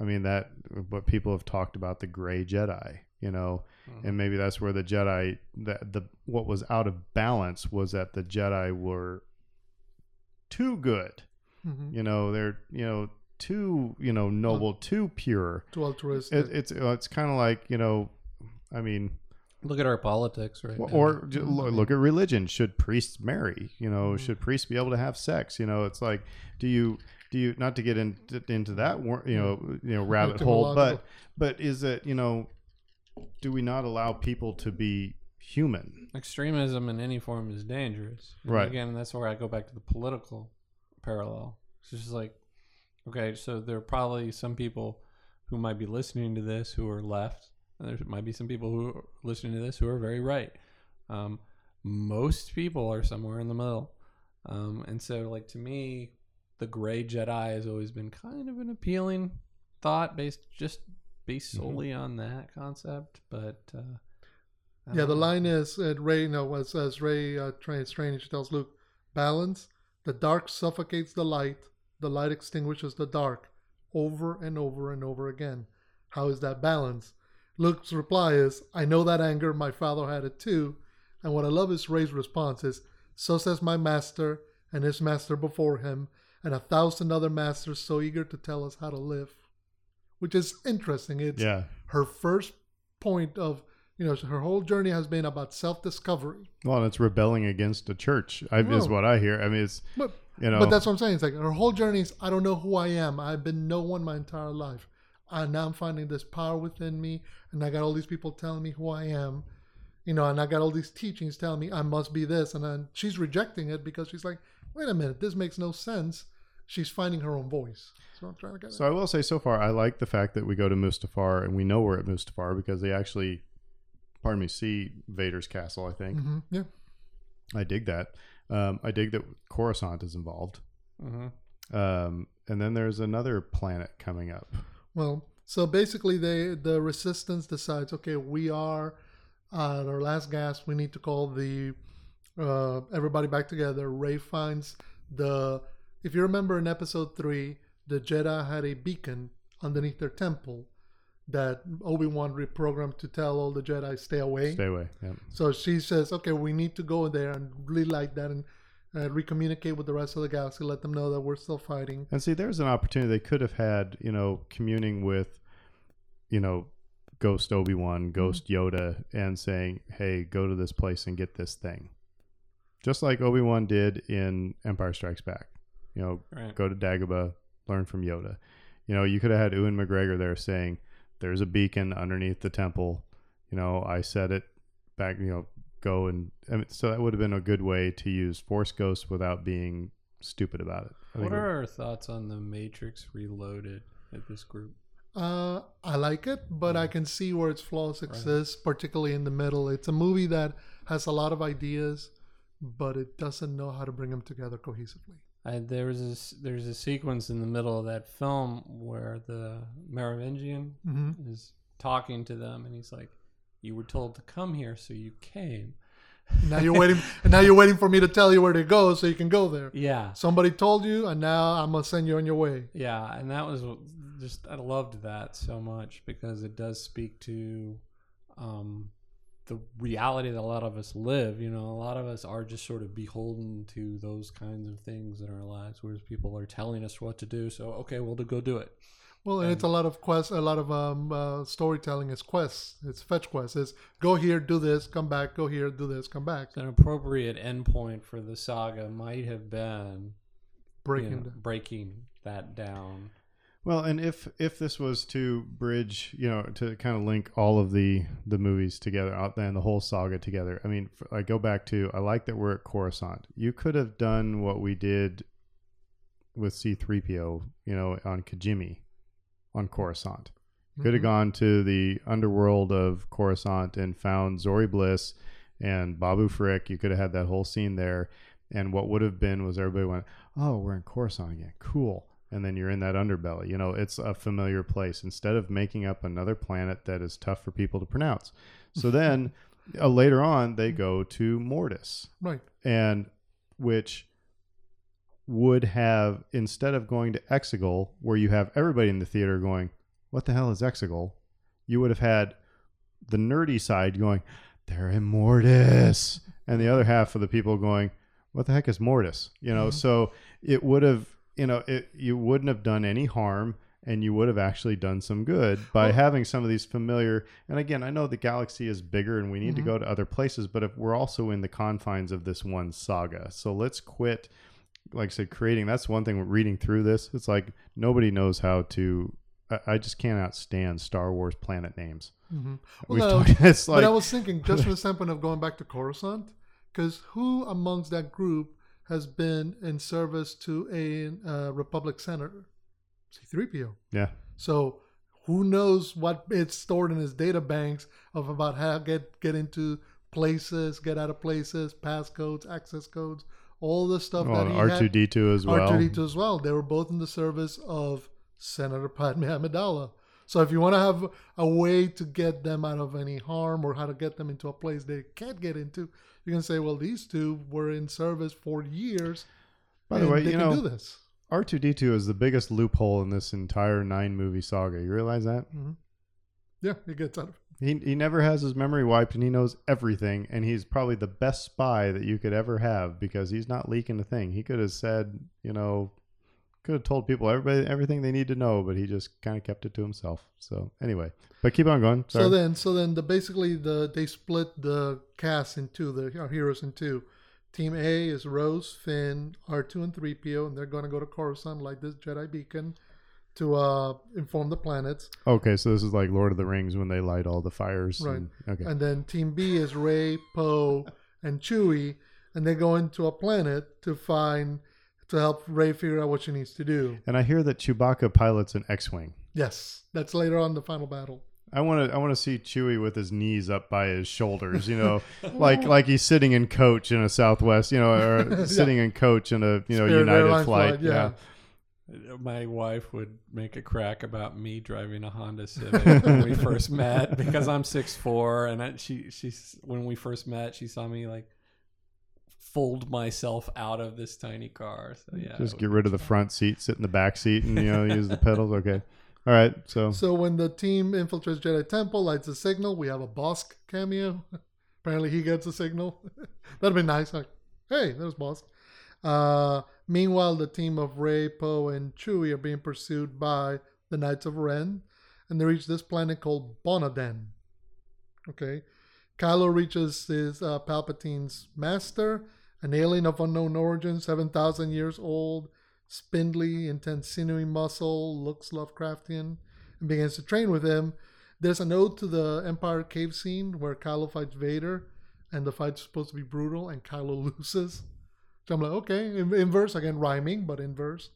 I mean, that what people have talked about the gray Jedi, you know, and maybe that's where the Jedi, the, the what was out of balance was that the Jedi were too good, hmm you know, they're, you know, too, you know, noble, too pure. Too altruistic. It, it's it's kind of like, you know, I mean, Look at our politics right now. or look at religion. Should priests marry? You know, Mhm. should priests be able to have sex? You know, it's like, do you do you not to get in, into that you know you know rabbit hole, but but is it you know, do we not allow people to be human? extremism in any form is dangerous. And Right. Again, that's where I go back to the political parallel. It's just like, okay, so there are probably some people who might be listening to this who are left, there might be some people who are listening to this who are very right. Um, most people are somewhere in the middle, um, and so like to me, the gray Jedi has always been kind of an appealing thought, based just based Mhm. solely on that concept, but. Uh, Yeah, the know. line is uh, Rey. No, as as Rey uh, tra- Strange tells Luke, balance. The dark suffocates the light. The light extinguishes the dark, over and over and over again. How is that balance? Luke's reply is, "I know that anger. My father had it too." And what I love is Rey's response is, "So says my master and his master before him, and a thousand other masters so eager to tell us how to live," which is interesting. It's Yeah. her first point of you know her whole journey has been about self-discovery. Well, and it's rebelling against the church. I, is what I hear. I mean, it's But you know. But that's what I'm saying. It's like her whole journey is I don't know who I am. I've been no one my entire life. And now I'm finding this power within me, and I got all these people telling me who I am, you know, and I got all these teachings telling me I must be this, and then she's rejecting it because she's like, wait a minute, this makes no sense. She's finding her own voice. So I'm trying to get. So I will say, so far, I like the fact that we go to Mustafar and we know we're at Mustafar because they actually, pardon me, see Vader's castle. I think hmm Yeah. I dig that. Um, I dig that Coruscant is involved. Mm-hmm. Um, and then there's another planet coming up. Well, so basically, they the resistance decides, okay, we are at our last gasp. We need to call the uh, everybody back together. Ray finds the. If you remember in episode three, the Jedi had a beacon underneath their temple that Obi Wan reprogrammed to tell all the Jedi stay away. Stay away. Yep. So she says, okay, we need to go there and relight that and uh, recommunicate with the rest of the galaxy, let them know that we're still fighting. And see, there's an opportunity they could have had, you know, communing with, you know, Ghost Obi Wan, Ghost Yoda, and saying, "Hey, go to this place and get this thing," just like Obi Wan did in Empire Strikes Back. You know, Right. go to Dagobah, learn from Yoda. You know, you could have had Ewan McGregor there saying, "There's a beacon underneath the temple." You know, I said it back. You know, go and I mean, so that would have been a good way to use Force Ghost without being stupid about it. I What think are our thoughts on the Matrix Reloaded at this group? Uh, I like it, but I can see where its flaws exist, particularly in the middle. It's a movie that has a lot of ideas, but it doesn't know how to bring them together cohesively. I, there was this, there's a sequence in the middle of that film where the Merovingian Mm-hmm. is talking to them, and he's like, "You were told to come here, so you came." Now you're waiting. and now you're waiting for me to tell you where to go so you can go there. Yeah, Somebody told you, and now I'm gonna send you on your way. yeah, and that was just I loved that so much because it does speak to um, the reality that a lot of us live. You know, a lot of us are just sort of beholden to those kinds of things in our lives, whereas people are telling us what to do. So okay, well, to go do it. Well, and it's a lot of quests. A lot of um, uh, storytelling is quests. It's fetch quests. It's go here, do this, come back. Go here, do this, come back. An appropriate endpoint for the saga might have been Breaking. you know, breaking that down. Well, and if if this was to bridge, you know, to kind of link all of the the movies together, out and the whole saga together. I mean, I go back to I like that we're at Coruscant. You could have done what we did with C-3PO, you know, on Kijimi, on Coruscant. You could have gone to the underworld of Coruscant and found Zori Bliss and Babu Frick. You could have had that whole scene there. And what would have been was everybody went, "Oh, we're in Coruscant again. Cool." And then you're in that underbelly. You know, it's a familiar place. Instead of making up another planet that is tough for people to pronounce. So then uh, later on, they go to Mortis Right. and which would have instead of going to Exegol, where you have everybody in the theater going, "What the hell is Exegol?" You would have had the nerdy side going, "They're in Mortis," and the other half of the people going, "What the heck is Mortis?" You know, Mhm. so it would have, you know, it you wouldn't have done any harm. And you would have actually done some good by Well- having some of these familiar. And again, I know the galaxy is bigger and we need to Mhm. go to other places, but if we're also in the confines of this one saga, so let's quit. Like I said, creating. That's one thing. Reading through this, it's like nobody knows how to. I, I just cannot stand Star Wars planet names. hmm We've Well, no, talked- it's but I was thinking just from the standpoint of going back to Coruscant, because who amongst that group has been in service to a uh, Republic senator? C-3PO. yeah, So who knows what it's stored in his data banks of about how get get into places, get out of places, passcodes, access codes, all the stuff well, that he R had. two D two as well. R2D2 as well. They were both in the service of Senator Padme Amidala. So if you want to have a way to get them out of any harm or how to get them into a place they can't get into, you can say, well, these two were in service for years. By the way, they you can know, do this. R two D two is the biggest loophole in this entire nine movie saga. You realize that? Mhm. Yeah, he gets out of He he never has his memory wiped, and he knows everything. And he's probably the best spy that you could ever have because he's not leaking a thing. He could have said, you know, could have told people everybody everything they need to know, but he just kind of kept it to himself. So anyway, but keep on going. Sorry. So then, so then, the basically the they split the cast into the our heroes in two. Team A is Rose, Finn, R two, and three PO, and they're going to go to Coruscant, like this Jedi beacon, to uh, inform the planets. okay, so this is like Lord of the Rings when they light all the fires. Right. and- okay. And then Team B is Rey, Poe, and Chewie, and they go into a planet to find to help Rey figure out what she needs to do. And I hear that Chewbacca pilots an X-wing. Yes, that's later on in the final battle. I want to I want to see Chewie with his knees up by his shoulders, you know, like like he's sitting in coach in a Southwest, you know, or sitting in coach in a you know Spirit United flight. flight, yeah. yeah. My wife would make a crack about me driving a Honda Civic when we first met because I'm 6'4", and I, she she's when we first met, she saw me like fold myself out of this tiny car. So yeah, Just get rid of the front seat, sit in the back seat, and you know use the pedals. Okay, all right. So So when the team infiltrates Jedi Temple, lights a signal, we have a Bossk cameo. Apparently he gets a signal. That'd be nice. Like, hey, there's Bossk. Uh, meanwhile, the team of Rey, Poe, and Chewie are being pursued by the Knights of Ren, and they reach this planet called Bonaden. Okay. Kylo reaches his uh, Palpatine's master, an alien of unknown origin, 7,000 years old, spindly, intense sinewy muscle, looks Lovecraftian, and begins to train with him. There's an ode to the Empire cave scene where Kylo fights Vader, and the fight's supposed to be brutal, and Kylo loses. So I'm like, okay, in, inverse again, rhyming, but inverse.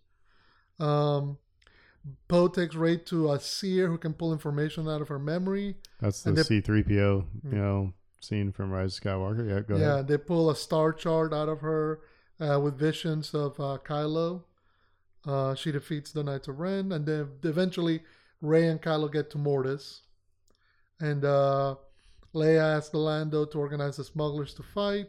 Um, Poe takes Rey to a seer who can pull information out of her memory. that's the they- C three PO, you know, scene from Rise of Skywalker. Yeah, go yeah, ahead. they pull a star chart out of her uh, with visions of uh, Kylo. Uh, she defeats the Knights of Ren, and then eventually Rey and Kylo get to Mortis. And uh, Leia asks Lando to organize the smugglers to fight.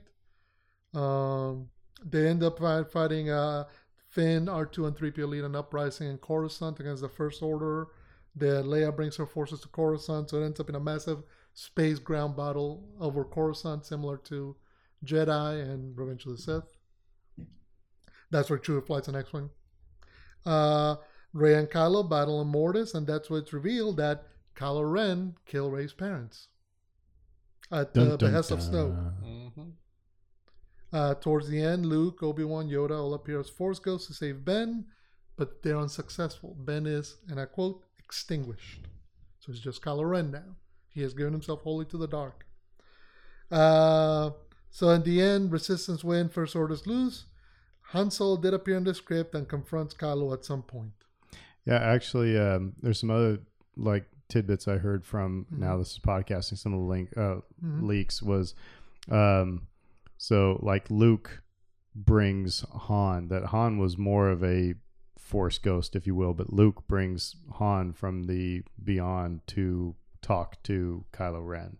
Um, they end up fighting uh, Finn, R2, and 3PO lead an uprising in Coruscant against the First Order. The Leia brings her forces to Coruscant, so it ends up in a massive space ground battle over Coruscant, similar to Jedi and Revenge of the Sith. That's where Chewie flies an X-wing. Uh, Rey and Kylo battle in Mortis, and that's where it's revealed that Kylo Ren killed Rey's parents at the Dun, dun, behest of Snoke. dun. Uh, towards the end, Luke, Obi Wan, Yoda all appear as Force Ghosts to save Ben, but they're unsuccessful. Ben is, and I quote, extinguished. So it's just Kylo Ren now. He has given himself wholly to the dark. Uh, so in the end, Resistance win, First Orders lose. Han Solo did appear in the script and confronts Kylo at some point. Yeah, actually, um, there's some other like tidbits I heard from. Mhm. Now this is podcasting. Some of the link uh, Mhm. leaks was, um, so like Luke brings Han. That Han was more of a Force ghost, if you will, but Luke brings Han from the beyond to talk to Kylo Ren,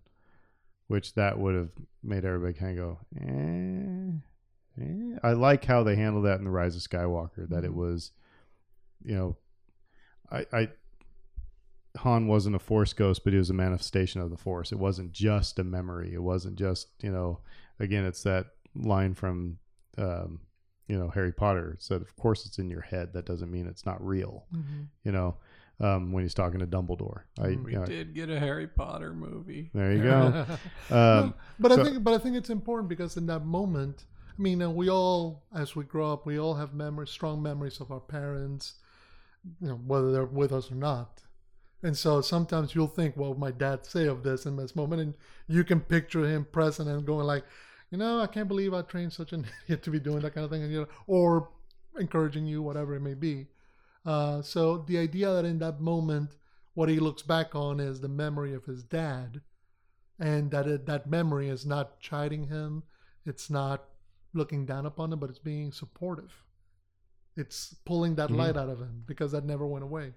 which that would have made everybody kind of go, eh, eh. I like how they handled that in the Rise of Skywalker. That it Mhm. was, you know, I, I Han wasn't a Force ghost, but he was a manifestation of the Force. It wasn't just a memory. It wasn't just you know. Again, it's that line from um, you know Harry Potter. Said, "Of course, it's in your head. That doesn't mean it's not real." You know, um, when he's talking to Dumbledore. I. We you know, did get a Harry Potter movie. there you go. Um, but so- I think, but I think it's important because in that moment, I mean, uh, we all, as we grow up, we all have memories, strong memories of our parents, you know, whether they're with us or not. And so sometimes you'll think, "What would my dad say of this in this moment?" And you can picture him present and going like, "You know, I can't believe I trained such an idiot to be doing that kind of thing," and, you know, or encouraging you, whatever it may be. Uh, so the idea that in that moment, what he looks back on is the memory of his dad, and that it, that memory is not chiding him, it's not looking down upon him, but it's being supportive. It's pulling that Mhm. light out of him because that never went away.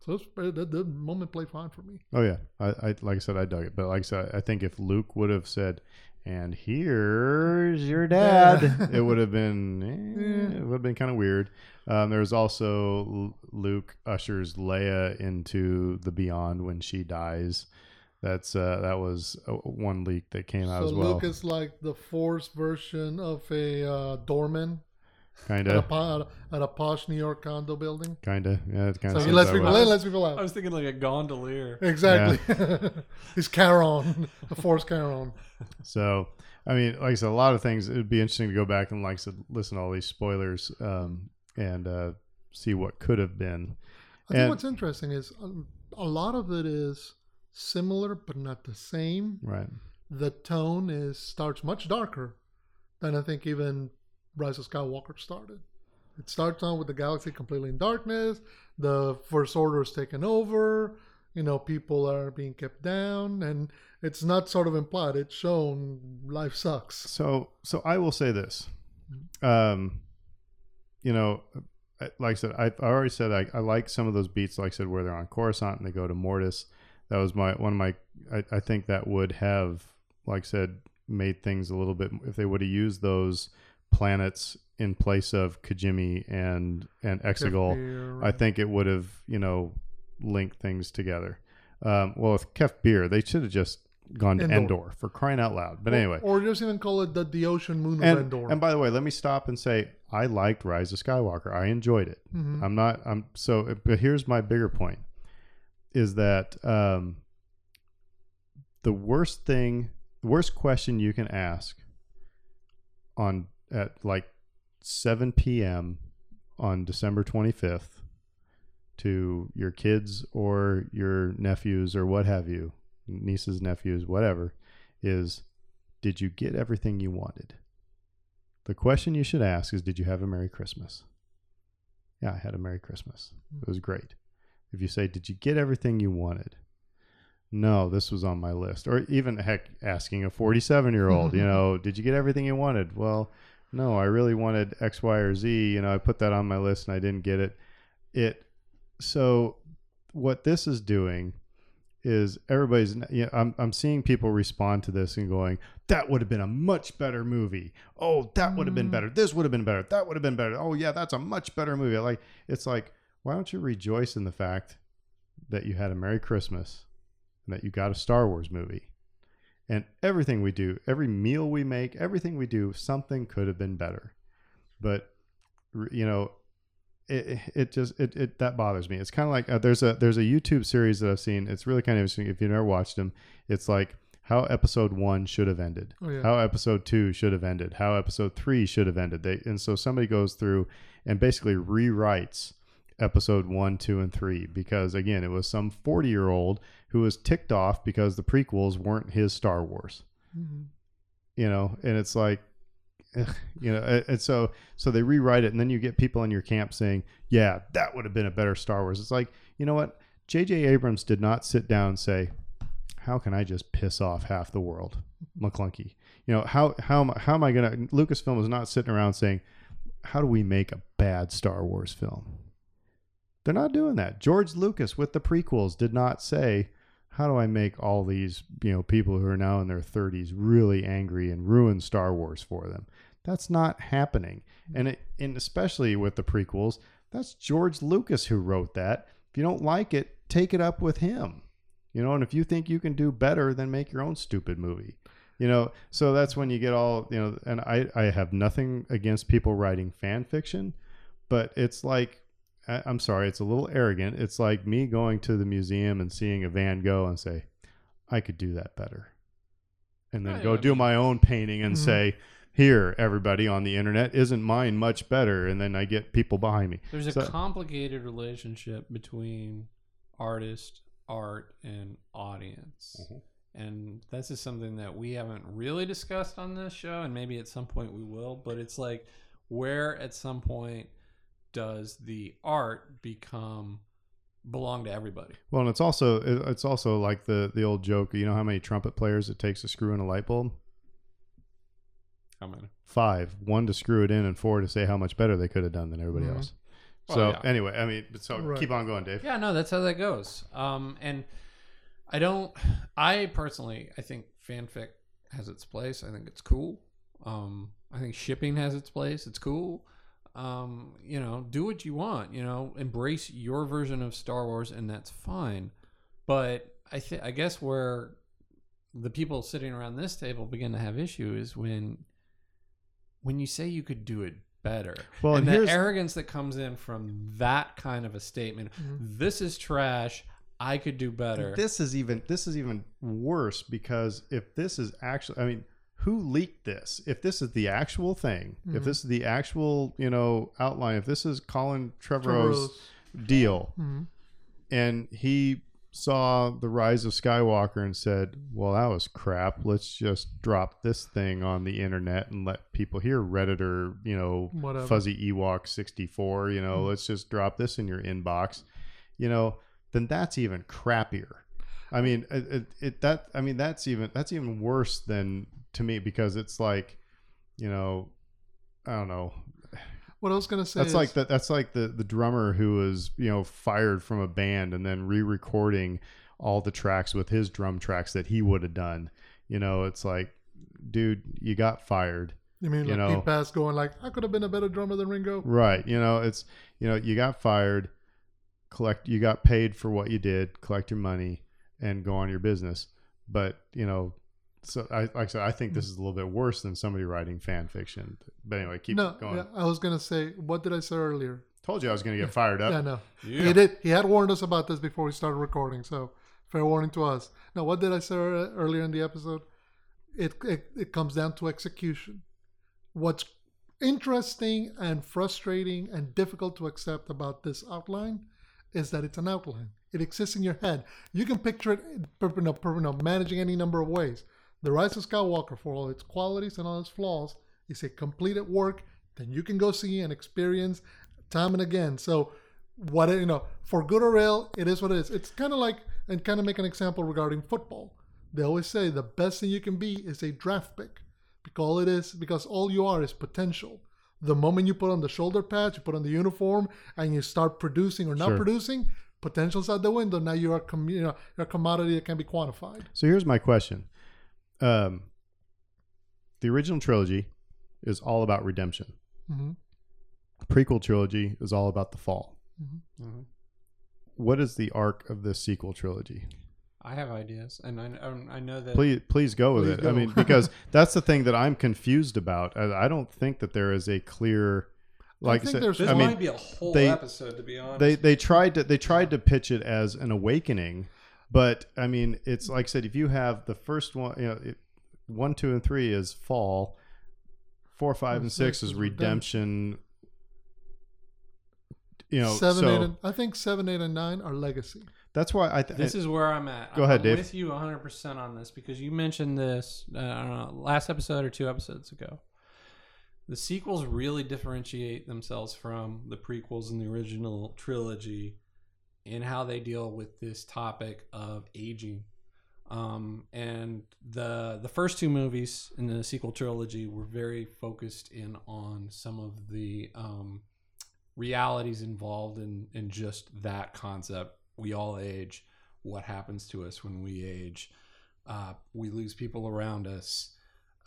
So the, the moment played fine for me. Oh yeah, I, I like I said, I dug it. But like I said, I think if Luke would have said, and here's your dad. it would have been, eh, it would have been kind of weird. Um, there was also Luke ushers Leia into the beyond when she dies. That's uh, that was uh, one leak that came out So as well. Luke is like the Force version of a uh, doorman kind at, a, of, po- at a posh New York condo building. kind of, yeah. It kind of. So he lets people way. in, lets people I was thinking like a gondolier. Exactly. He's Charon, the Force Charon. So, I mean, like I said, a lot of things. It'd be interesting to go back and, like said, listen to all these spoilers um, and uh, see what could have been. I think And- what's interesting is a, a lot of it is similar but not the same. Right. The tone is starts much darker than I think even Rise of Skywalker started. It starts on with the galaxy completely in darkness. The First Order is taken over. You know, people are being kept down, and it's not sort of implied. It's shown life sucks. So, so I will say this. Um, you know, like I said, I, I already said I, I like some of those beats. Like I said, where they're on Coruscant and they go to Mortis. That was my one of my. I, I think that would have, like I said, made things a little bit. If they would have used those planets in place of Kijimi and and Exegol, I think it would have, you know, linked things together. Um, well, with Kef Bir, they should have just gone to Endor. Endor. for crying out loud. But anyway, or, or just even call it the, the ocean moon of and, Endor. and by the way, let me stop and say I liked Rise of Skywalker. I enjoyed it. Mhm. I'm not. I'm so. But here's my bigger point: is that um, the worst thing, the worst question you can ask on at like 7 p.m. on December 25th to your kids or your nephews or what have you, nieces, nephews, whatever, is did you get everything you wanted? The question you should ask is did you have a Merry Christmas? Yeah, I had a Merry Christmas. Hmm. It was great. If you say, did you get everything you wanted? No, this was on my list. Or even heck, asking a 47 year old, you know, did you get everything you wanted? Well, no, I really wanted X, Y, or Z. You know, I put that on my list and I didn't get it. It, so what this is doing is everybody's, you know, I'm, I'm seeing people respond to this and going, that would have been a much better movie. Oh, that would have been Mm. better. This would have been better. That would have been better. Oh, yeah, that's a much better movie. Like, it's like, why don't you rejoice in the fact that you had a Merry Christmas and that you got a Star Wars movie? And everything we do, every meal we make, everything we do, something could have been better. But, you know, it, it just it, it that bothers me. It's kind of like uh, there's a there's a YouTube series that I've seen. It's really kind of interesting. If you've never watched them, it's like how episode one should have ended, Oh, yeah. how episode two should have ended, how episode three should have ended. They and so somebody goes through and basically rewrites episode one, two, and three because again, it was some forty year old who was ticked off because the prequels weren't his Star Wars. Mhm. you know and it's like you know and- and so so they rewrite it and then you get people in your camp saying yeah that would have been a better star wars. It's like you know what? Jj abrams did not sit down and say how can i just piss off half the world mcclunky? You know how how am how am i gonna lucasfilm was not sitting around saying how do we make a bad star wars film? They're not doing that. George lucas with the prequels did not say how do I make all these, you know, people who are now in their 30s really angry and ruin Star Wars for them? That's not happening. And it, and especially with the prequels, that's George Lucas who wrote that. If you don't like it, take it up with him. You know, and if you think you can do better, then make your own stupid movie. You know, so that's when you get all, you know, and I I have nothing against people writing fan fiction, but it's like I'm sorry, it's a little arrogant. It's like me going to the museum and seeing a Van Gogh and say, I could do that better. And then Right, go I do mean- my own painting and Mhm. say, here, everybody on the internet, isn't mine much better? And then I get people behind me. There's a complicated relationship between artist, art, and audience. Mhm. And this is something that we haven't really discussed on this show, and maybe at some point we will. But it's like, where at some point does the art become belong to everybody? Well, and it's also it's also like the the old joke. You know how many trumpet players it takes to screw in a light bulb? How many? Five. One to screw it in, and four to say how much better they could have done than everybody Mhm. else. Well, So yeah. anyway, I mean, so Right. keep on going, Dave. Yeah, no, that's how that goes. Um, and I don't. I personally, I think fanfic has its place. I think it's cool. Um, I think shipping has its place. It's cool. Um, you know, do what you want. You know, embrace your version of Star Wars, and that's fine. But I think I guess where the people sitting around this table begin to have issues is when when you say you could do it better. Well, and and the arrogance that comes in from that kind of a statement. Mhm. This is trash. I could do better. This is even this is even worse because if this is actually, I mean, who leaked this? If this is the actual thing, if Mhm. this is the actual, you know, outline, if this is Colin Trevorrow's Trevorrow's- deal, Mhm. and he saw the rise of Skywalker and said, "Well, that was crap. Let's just drop this thing on the internet and let people hear Redditor, you know, Whatever. fuzzy Ewok 64, you know, Mhm. let's just drop this in your inbox." You know, then that's even crappier. I mean, it, it, it that I mean that's even that's even worse than to me because it's like, you know, I don't know. What I was gonna say That's is, like the, that's like the the drummer who was you know fired from a band and then re-recording all the tracks with his drum tracks that he would have done. You know, it's like, dude, you got fired, you mean you like know- Pete Best going like, I could have been a better drummer than Ringo. right? You know, it's you know you got fired, collect, you got paid for what you did, collect your money, and go on your business. But you know. So I like I said, I think this mm. is a little bit worse than somebody writing fan fiction. But anyway, keep no, going. yeah, I was gonna say, what did I say earlier? Told you I was going to get fired up. Yeah, no. Yeah. He did. He had warned us about this before we started recording, so fair warning to us. Now, what did I say earlier in the episode? It it, it comes down to execution. What's interesting and frustrating and difficult to accept about this outline is that it's an outline. It exists in your head. You can picture it, you know, you know, managing any number of ways. The Rise of Skywalker, for all its qualities and all its flaws, is a completed work that you can go see and experience time and again. So, what you know, for good or ill, it is what it is. It's kind of like, and kind of make an example regarding football. They always say the best thing you can be is a draft pick, because all it is, because all you are is potential. The moment you put on the shoulder patch, you put on the uniform, and you start producing or not Sure. producing, potential's out the window. Now you're a com- you know, you're a commodity that can be quantified. So here's my question. Um, the original trilogy is all about redemption. hmm Prequel trilogy is all about the fall. Mhm. What is the arc of this sequel trilogy? I have ideas, and I, I- I know that. Please, please go with Please it. go. I mean, because that's the thing that I'm confused about. I, I don't think that there is a clear, like I, think said, there's- This I mean, might be a whole they- episode, to be honest. they they tried to they tried to pitch it as an awakening, but I mean, it's like I said, if you have the first one, you know, it, one, two, and three is fall, four, five, And and six six is is redemption. You know, seven, so eight, and, I think seven, eight, and nine are legacy. that's why I. Th- this is where I'm at. Go I'm, ahead, I'm Dave. with you 100 percent on this because you mentioned this. Uh, I don't know, last episode or two episodes ago. The sequels really differentiate themselves from the prequels and the original trilogy in how they deal with this topic of aging. Um, and the the first two movies in the sequel trilogy were very focused in on some of the um, realities involved in in just that concept. We all age. What happens to us when we age? Uh, we lose people around us.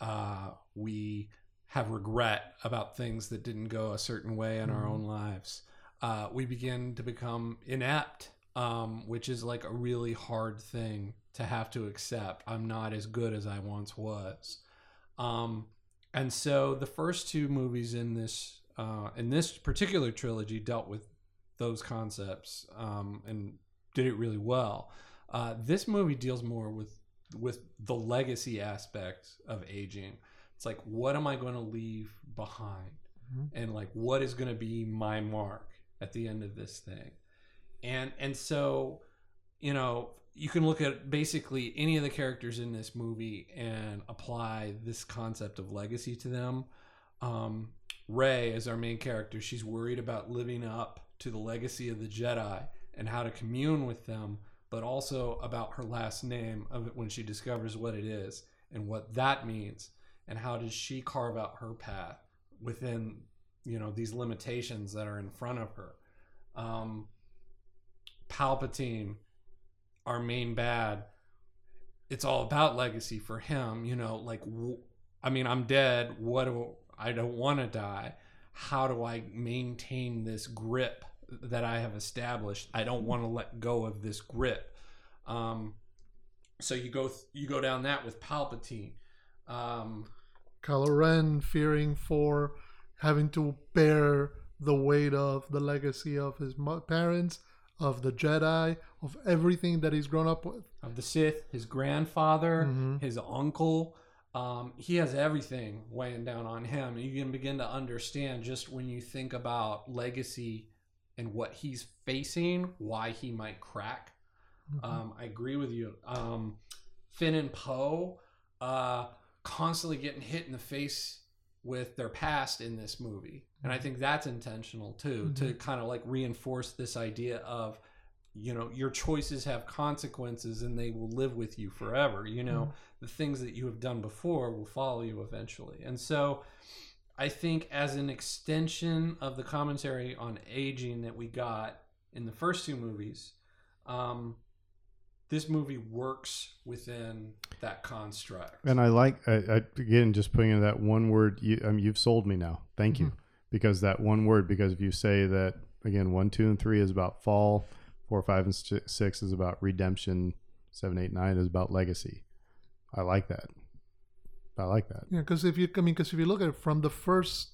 Uh, we have regret about things that didn't go a certain way in our Mhm. own lives. Uh, we begin to become inept, um, which is like a really hard thing to have to accept. I'm not as good as I once was. Um, and so the first two movies in this uh, in this particular trilogy dealt with those concepts um, and did it really well. Uh, this movie deals more with with the legacy aspect of aging. It's like, what am I going to leave behind, Mhm. and like, what is going to be my mark at the end of this thing, and and so, you know, you can look at basically any of the characters in this movie and apply this concept of legacy to them. Um, Rey is our main character. She's worried about living up to the legacy of the Jedi and how to commune with them, but also about her last name of it when she discovers what it is and what that means, and how does she carve out her path within you know these limitations that are in front of her. Um, Palpatine, our main bad, it's all about legacy for him. You know, like I mean, I'm dead. What do I don't want to die? How do I maintain this grip that I have established? I don't want to let go of this grip. Um, so you go th- you go down that with Palpatine. Um, Kylo Ren fearing for having to bear the weight of the legacy of his parents, of the Jedi, of everything that he's grown up with. of the Sith, his grandfather, Mhm. his uncle. Um, he has everything weighing down on him. You can begin to understand just when you think about legacy and what he's facing, why he might crack. Um, I agree with you. Um, Finn and Poe uh, constantly getting hit in the face with their past in this movie, and I mm-hmm. think that's intentional too, to mm-hmm. kind of like reinforce this idea of, you know, your choices have consequences and they will live with you forever. You know, mm-hmm. the things that you have done before will follow you eventually, and so. I think as an extension of the commentary on aging that we got in the first two movies, um, this movie works within that construct. And I like I, I, again just putting in that one word. You, I mean, you've sold me now. Thank you, because that one word. Because if you say that again, one, two, and three is about fall. Four, five, and six is about redemption. Seven, eight, nine is about legacy. I like that. I like that. Yeah, because if you, I mean, because if you look at it from the first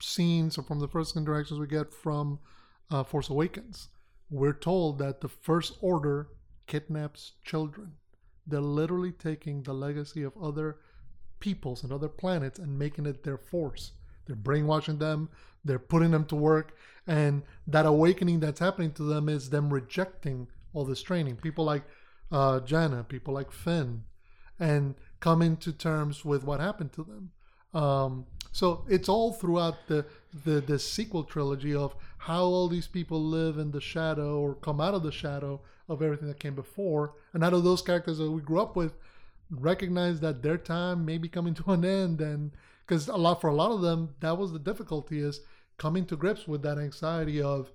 scenes or from the first interactions we get from uh, Force Awakens, we're told that the First Order kidnaps children. They're literally taking the legacy of other peoples and other planets and making it their force. They're brainwashing them. They're putting them to work, and that awakening that's happening to them is them rejecting all this training. People like uh, Jannah, people like Finn, and coming to terms with what happened to them. Um, so it's all throughout the, the the sequel trilogy of how all these people live in the shadow or come out of the shadow of everything that came before, and how do those characters that we grew up with recognize that their time may be coming to an end, and because a lot for a lot of them that was the difficulty is coming to grips with that anxiety of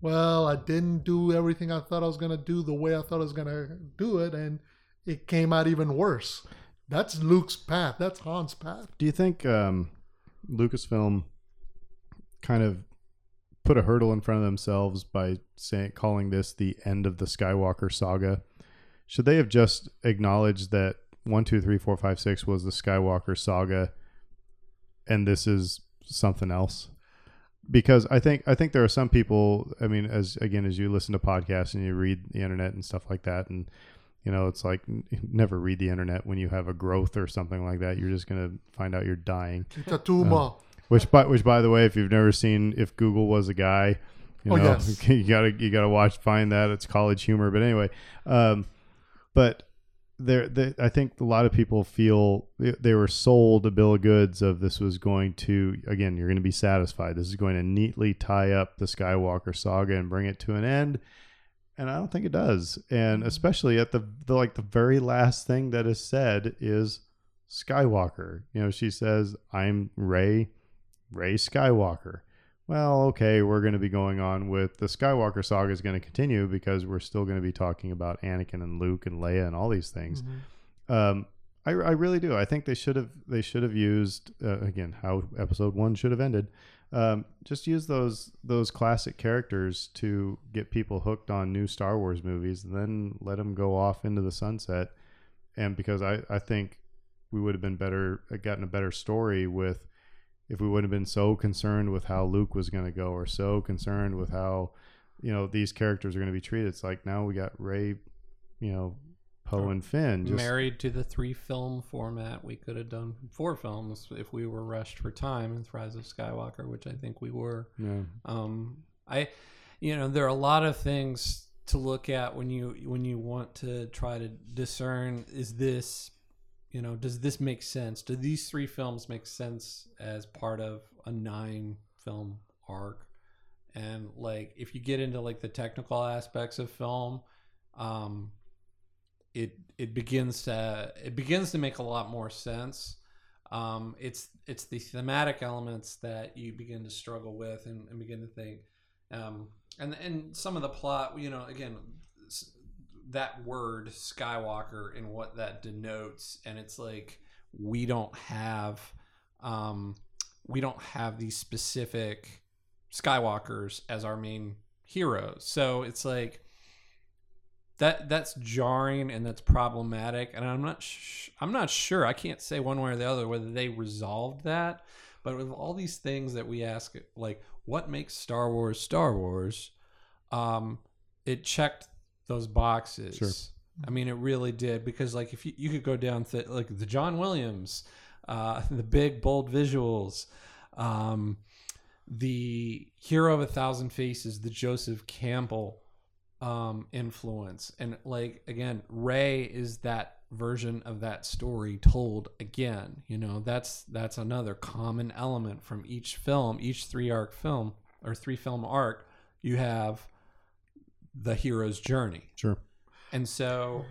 well, I didn't do everything I thought I was gonna do the way I thought I was gonna do it, and it came out even worse. That's Luke's path. That's Han's path. Do you think um, Lucasfilm kind of put a hurdle in front of themselves by saying calling this the end of the Skywalker saga? Should they have just acknowledged that one, two, three, four, five, six was the Skywalker saga, and this is something else? Because I think I think there are some people. I mean, as again, as you listen to podcasts and you read the internet and stuff like that, and you know, it's like n- never read the internet when you have a growth or something like that. You're just gonna find out you're dying. Tumor. Which, by which, by the way, if you've never seen if Google was a guy, you Oh, know, yes. you gotta you gotta watch find that it's college humor. But anyway, um, but there, there, I think a lot of people feel they, they were sold a bill of goods of this was going to again, you're going to be satisfied. This is going to neatly tie up the Skywalker saga and bring it to an end. And I don't think it does. And especially at the, the like the very last thing that is said is Skywalker. You know, she says, "I'm Rey, Rey Skywalker." Well, okay, we're going to be going on with the Skywalker saga is going to continue because we're still going to be talking about Anakin and Luke and Leia and all these things. Um, I, I really do. I think they should have they should have used uh, again how Episode One should have ended. Um, just use those those classic characters to get people hooked on new Star Wars movies, and then let them go off into the sunset. And because I I think we would have been better uh, gotten a better story with if we wouldn't have been so concerned with how Luke was going to go or so concerned with how you know these characters are going to be treated. It's like now we got Rey, you know, Poe and Finn. Just, Married to the three film format, we could have done four films if we were rushed for time in Rise of Skywalker, which I think we were. yeah. Um, I, you know, there are a lot of things to look at when you when you want to try to discern is this, you know, does this make sense? Do these three films make sense as part of a nine film arc? And like, if you get into like the technical aspects of film, um, it it begins to it begins to make a lot more sense. Um, it's it's the thematic elements that you begin to struggle with and, and begin to think, um, and and some of the plot, you know, again, that word Skywalker and what that denotes, and it's like we don't have um, we don't have these specific Skywalkers as our main heroes. So it's like that that's jarring and that's problematic and I'm not sh- I'm not sure. I can't say one way or the other whether they resolved that, but with all these things that we ask like what makes Star Wars Star Wars um it checked those boxes. Sure. I mean, it really did because, like, if you, you could go down th- like the John Williams, uh, the big bold visuals, um, the Hero of a Thousand Faces, the Joseph Campbell um, influence, and like again, Rey is that version of that story told again. You know, that's that's another common element from each film, each three arc film or three film arc. You have the hero's journey Sure. and so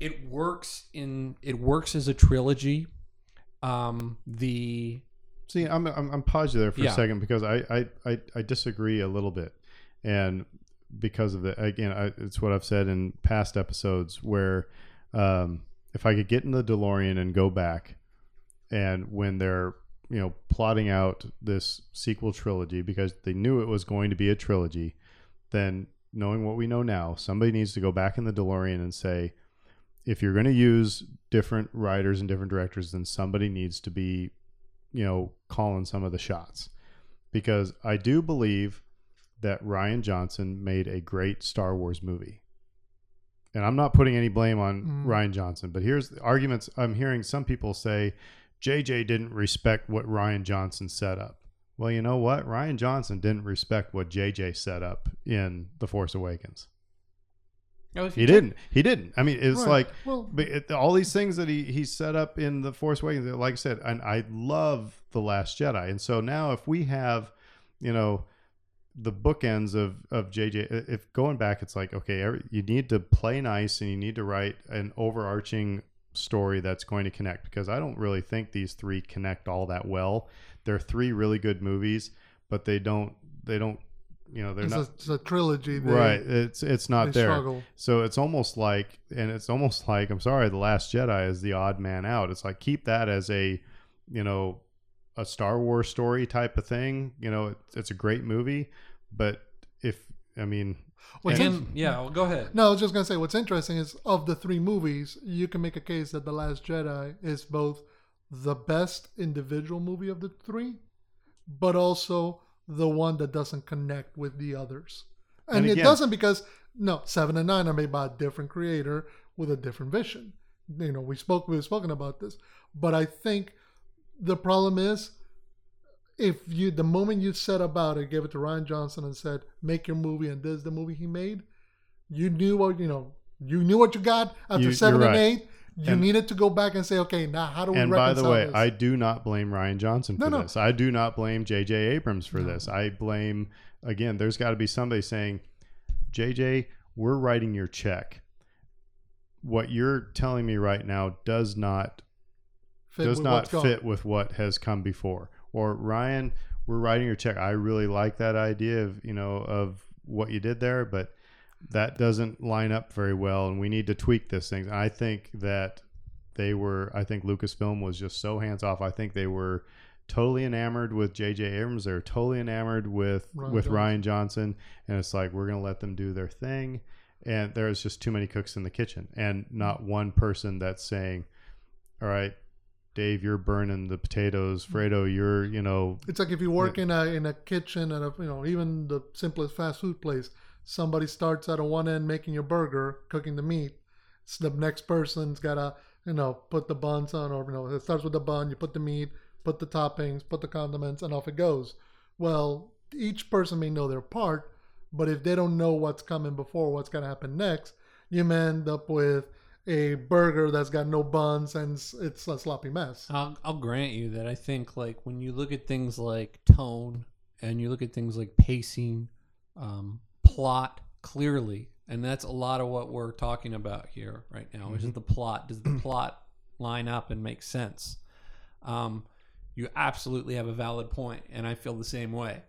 it works in it works as a trilogy um the See, I'm I'm, I'm pause you there for Yeah. a second because I, I I I disagree a little bit, and because of the again, I, it's what I've said in past episodes where um, if I could get in the DeLorean and go back, and when they're you know plotting out this sequel trilogy because they knew it was going to be a trilogy, then knowing what we know now, somebody needs to go back in the DeLorean and say, if you're going to use different writers and different directors, then somebody needs to be you know, calling some of the shots. Because I do believe that Rian Johnson made a great Star Wars movie. And I'm not putting any blame on Mm. Rian Johnson, but here's the arguments I'm hearing some people say JJ didn't respect what Rian Johnson set up. Well, you know what? Rian Johnson didn't respect what JJ set up in The Force Awakens. oh, He didn't. He didn't. I mean, it's Right. like well, it, all these things that he he set up in the Force Awakens, like I said, and I love the Last Jedi, and so now if we have, you know, the bookends of of JJ, if going back, it's like okay, every, you need to play nice and you need to write an overarching story that's going to connect because I don't really think these three connect all that well. They're three really good movies, but they don't they don't you know they're it's, not a, it's a trilogy. They, right. It's it's not there. struggle. So it's almost like, and it's almost like, I'm sorry, The Last Jedi is the odd man out. It's like, keep that as a, you know, a Star Wars story type of thing. You know, it, it's a great movie, but if, I mean, What's and- Again, yeah, well, go ahead. No, I was just gonna say what's interesting is of the three movies, you can make a case that The Last Jedi is both the best individual movie of the three, but also the one that doesn't connect with the others. And, And it doesn't because no, seven and nine are made by a different creator with a different vision. You know, we spoke we've spoken about this. But I think the problem is if you the moment you set about it, gave it to Rian Johnson and said, make your movie and this is the movie he made, you knew what you know you knew what you got after You- seven and right. eight. You And- needed to go back and say, okay, now how do we and by the way, this? I do not blame Rian Johnson No, for no. this. I do not blame J.J. Abrams for No. this. I blame, again, there's got to be somebody saying, J.J., we're writing your check. What you're telling me right now does not Fit does not gone. fit with what has come before. Or Rian, we're writing your check. I really like that idea of you know of what you did there, but that doesn't line up very well, and we need to tweak this thing. I think that they were. I think Lucasfilm was just so hands off. I think they were totally enamored with J.J. Abrams. They're totally enamored with Rian with Johnson. Rian Johnson, and it's like we're gonna let them do their thing. And there's just too many cooks in the kitchen, and not one person that's saying, "All right, Dave, you're burning the potatoes. Mm-hmm. Fredo, you're, you know, It's like if you work in a in a kitchen at a you know even the simplest fast food place, somebody starts at a one end making your burger, cooking the meat. So the next person's gotta you know put the buns on, or you know it starts with the bun. You put the meat, put the toppings, put the condiments, and off it goes. Well, each person may know their part, but if they don't know what's coming before, what's gonna happen next, you may end up with a burger that's got no buns and it's, a sloppy mess. I'll, I'll grant you that I think like when you look at things like tone and you look at things like pacing, um, plot clearly, and that's a lot of what we're talking about here right now. Which is the plot? Does the plot line up and make sense? Um, you absolutely have a valid point, and I feel the same way.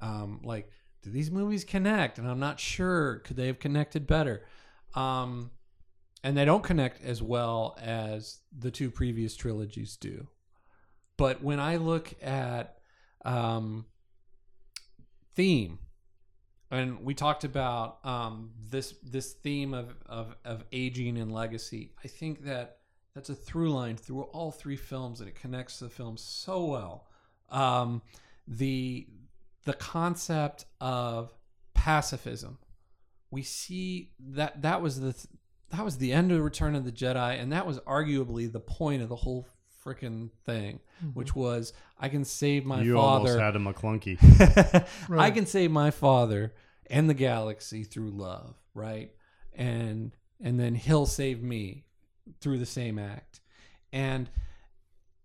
Um, like, do these movies connect? And I'm not sure. Could they have connected better? Um, and they don't connect as well as the two previous trilogies do. But when I look at um, theme, and we talked about um, this this theme of, of of aging and legacy, I think that that's a through line through all three films, and it connects the films so well. Um, the the concept of pacifism, we see that that was the that was the end of Return of the Jedi, and that was arguably the point of the whole freaking thing, mm-hmm. which was I can save my you almost father. had a McClunky. I can save my father and the galaxy through love, right? And and then he'll save me through the same act. And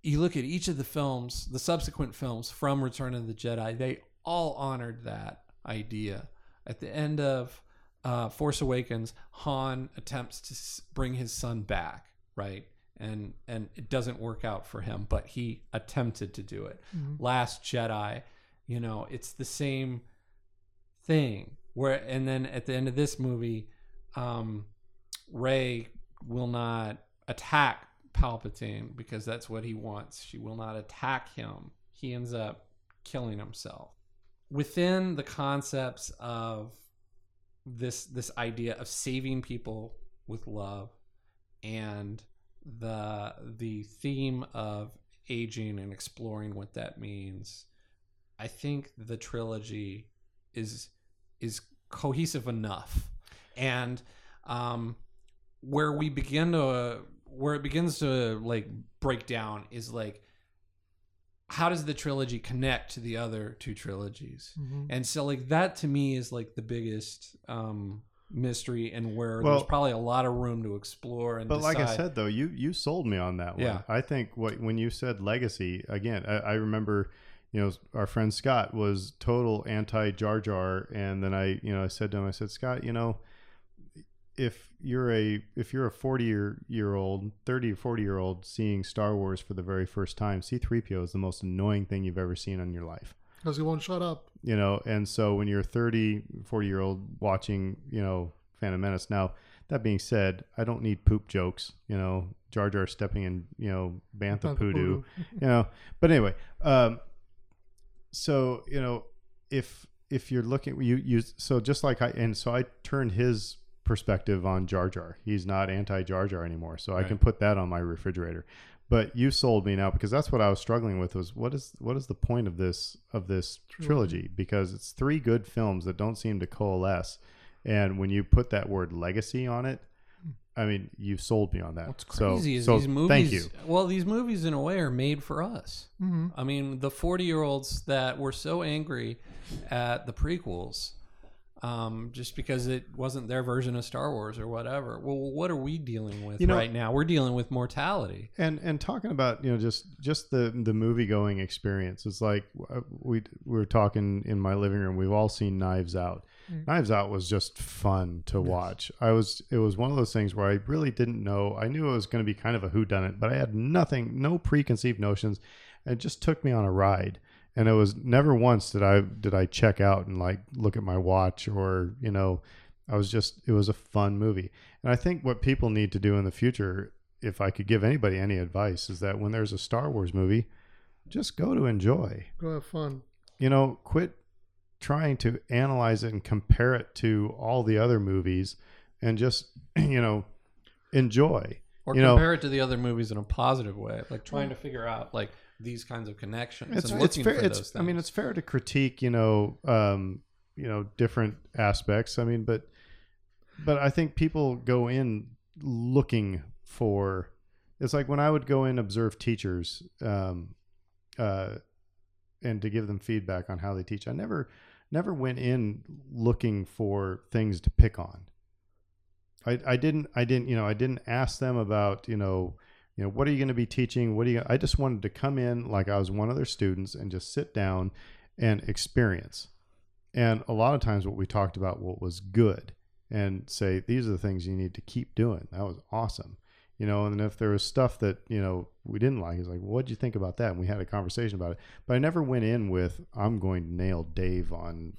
you look at each of the films, the subsequent films from Return of the Jedi, they all honored that idea. At the end of uh, Force Awakens, Han attempts to s- bring his son back, right? And and it doesn't work out for him, but he attempted to do it. Last Jedi, you know, it's the same thing. Where and then at the end of this movie, um, Rey will not attack Palpatine because that's what he wants. She will not attack him. He ends up killing himself. Within the concepts of this this idea of saving people with love and the the theme of aging and exploring what that means. I think the trilogy is is cohesive enough. And um where we begin to where it begins to like break down is like how does the trilogy connect to the other two trilogies Mhm. and so like that to me is like the biggest um mystery and where Well- there's probably a lot of room to explore and But like I said, though, you you sold me on that one. Yeah. I think what when you said legacy again, I, I remember, you know, our friend Scott was total anti Jar Jar, and then I, you know, I said to him, I said, Scott, you know, if you're a if you're a 40 year year old 30 or 40 year old seeing star wars for the very first time c3po is the most annoying thing you've ever seen in your life because he won't shut up. you know and so when you're 30 40 year old watching you know phantom menace now that being said i don't need poop jokes you know jar jar stepping in you know bantha Bantha poodoo Poodoo. you know but anyway um so you know if if you're looking you you so just like i and so i turned his perspective on jar jar. He's not anti jar jar anymore so i can put that on my refrigerator. But you sold me now because that's what i was struggling with was what is what is the point of this of this trilogy. because it's three good films that don't seem to coalesce and when you put that word legacy on it i mean you sold me on that. What's so, crazy is so these movies. thank you. Well, these movies in a way are made for us. hmm I mean, the forty-year-olds that were so angry at the prequels, um, just because it wasn't their version of Star Wars or whatever. Well, what are we dealing with You know- right now? We're dealing with mortality. and and talking about you know just just the the movie going experience it's like uh, we we were talking in my living room we've all seen knives out knives out was just fun to watch i was it was one of those things where i really didn't know i knew it was going to be kind of a whodunit but i had nothing no preconceived notions it just took me on a ride and it was never once did i did i check out and like look at my watch or you know i was just it was a fun movie. And i think what people need to do in the future if i could give anybody any advice is that when there's a star wars movie just go to enjoy. Go have fun. you know quit trying to analyze it and compare it to all the other movies and just you know enjoy. Or You know- compare it to the other movies in a positive way, like trying to figure out like these kinds of connections it's, and it's looking fair for it's those i mean it's fair to critique you know um you know different aspects. I mean but but i think people go in looking for it's like when i would go in observe teachers um uh and to give them feedback on how they teach i never never went in looking for things to pick on. I i didn't i didn't you know i didn't ask them about you know you know what are you going to be teaching what are you i just wanted to come in like i was one of their students and just sit down and experience and a lot of times what we talked about what was good and say these are the things you need to keep doing that was awesome you know, and if there was stuff that you know we didn't like, it's like, what'd you think about that? And we had a conversation about it. But I never went in with I'm going to nail Dave on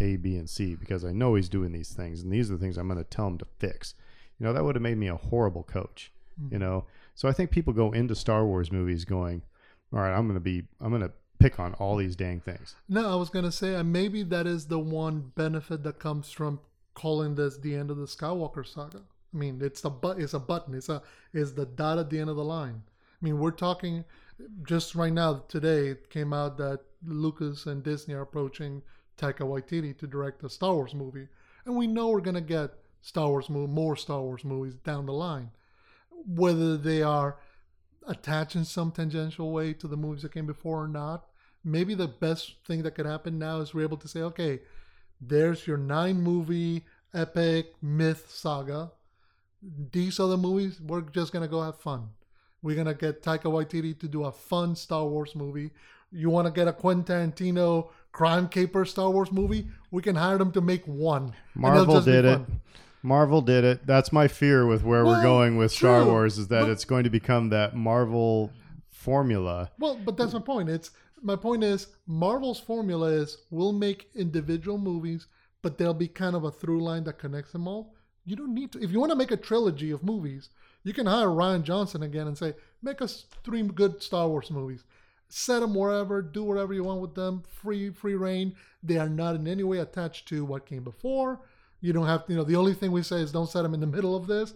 A, B, and C because I know he's doing these things, and these are the things I'm going to tell him to fix. You know, that would have made me a horrible coach. You mm-hmm. know, so I think people go into Star Wars movies going, all right, I'm going to be, I'm going to pick on all these dang things. No, I was gonna say, and maybe that is the one benefit that comes from calling this the end of the Skywalker saga. I mean, it's the but, it's a button, it's a, is the dot at the end of the line. I mean, we're talking just right now today. It came out that Lucas and Disney are approaching Taika Waititi to direct a Star Wars movie, and we know we're gonna get Star Wars movie, more Star Wars movies down the line. Whether they are attached in some tangential way to the movies that came before or not, maybe the best thing that could happen now is we're able to say, okay, there's your nine movie epic myth saga. These other movies, we're just gonna go have fun. We're gonna get Taika Waititi to do a fun Star Wars movie. You want to get a Quentin Tarantino crime caper Star Wars movie? We can hire them to make one. Marvel did it. fun. Marvel did it. That's my fear with where we're going with Star true, Wars is that but- it's going to become that Marvel formula. Well, but that's my point. It's my point is Marvel's formula is we'll make individual movies, but there'll be kind of a through line that connects them all. You don't need to. If you want to make a trilogy of movies, you can hire Rian Johnson again and say, make us three good Star Wars movies. Set them wherever, do whatever you want with them, free free reign. They are not in any way attached to what came before. You don't have to, you know, the only thing we say is don't set them in the middle of this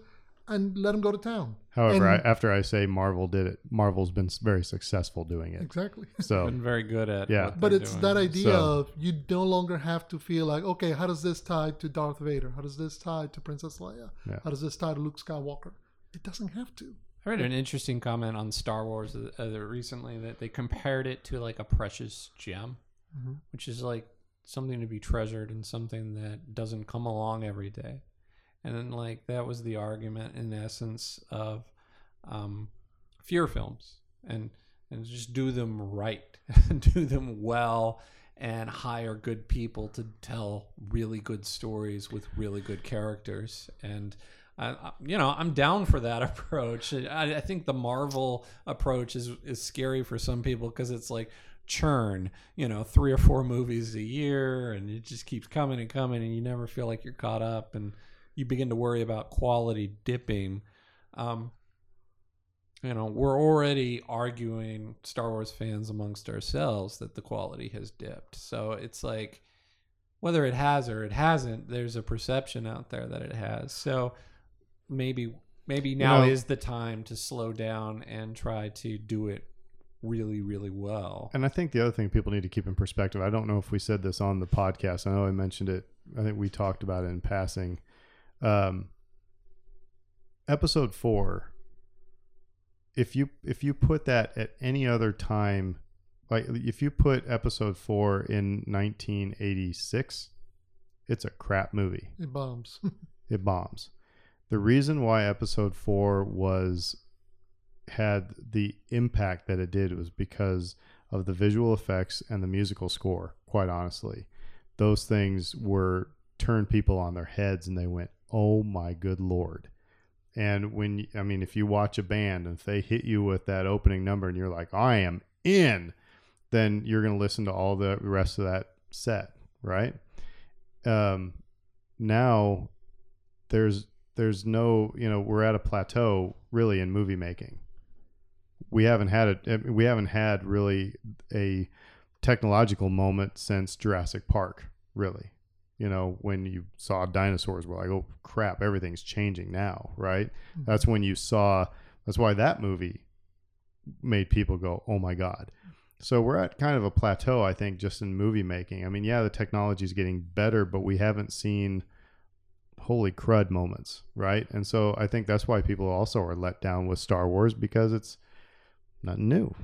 and let them go to town. However, And- I, after I say Marvel did it, Marvel's been very successful doing it. Exactly. So Been very good at. Yeah. But it's doing. that idea So- of you no longer have to feel like, okay, how does this tie to Darth Vader? How does this tie to Princess Leia? Yeah. How does this tie to Luke Skywalker? It doesn't have to. I read an interesting comment on Star Wars uh, uh, recently that they compared it to like a precious gem, Mhm. which is like something to be treasured and something that doesn't come along every day. And then like that was the argument in essence of um, fear films and and just do them right, do them well, and hire good people to tell really good stories with really good characters and. I, you know, I'm down for that approach. I, I think the Marvel approach is is scary for some people because it's like churn. You know, three or four movies a year, and it just keeps coming and coming, and you never feel like you're caught up, and you begin to worry about quality dipping. Um, you know, we're already arguing Star Wars fans amongst ourselves that the quality has dipped. So it's like whether it has or it hasn't, there's a perception out there that it has. So maybe maybe now know- is the time to slow down and try to do it really really well. And I think the other thing people need to keep in perspective, I don't know if we said this on the podcast. I know I mentioned it. I think we talked about it in passing. Um, episode four. If you if you put that at any other time, like if you put episode four in 1986, it's a crap movie. It bombs. it bombs. The reason why episode four was had the impact that it did was because of the visual effects and the musical score. Quite honestly, those things were turned people on their heads, and they went, "Oh my good lord!" And when I mean, if you watch a band and if they hit you with that opening number, and you're like, "I am in," then you're going to listen to all the rest of that set, right? Um, now there's there's no you know we're at a plateau really in movie making we haven't had it eh, we haven't had really a technological moment since Jurassic Park really. You know when you saw dinosaurs we're like oh crap everything's changing now right? Mm-hmm. That's when you saw that's why that movie made people go oh my god. So we're at kind of a plateau i think just in movie making. I mean yeah the technology is getting better but we haven't seen holy crud moments right? And so i think that's why people also are let down with star wars because it's not new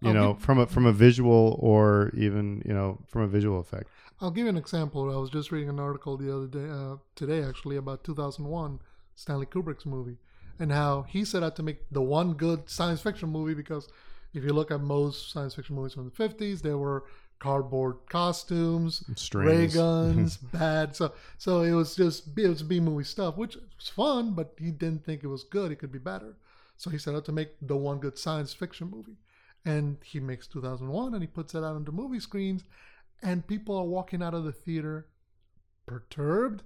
you I'll know give- from a from a visual or even you know from a visual effect I'll give you an example. I was just reading an article the other day, uh, today actually, about 2001, Stanley Kubrick's movie, and how he set out to make the one good science fiction movie because if you look at most science fiction movies from the 50s, there were cardboard costumes, ray guns, bad. So so it was just it was B movie stuff, which was fun, but he didn't think it was good. It could be better. So he set out to make the one good science fiction movie. And he makes 2001 and he puts it out on the movie screens. And people are walking out of the theater perturbed,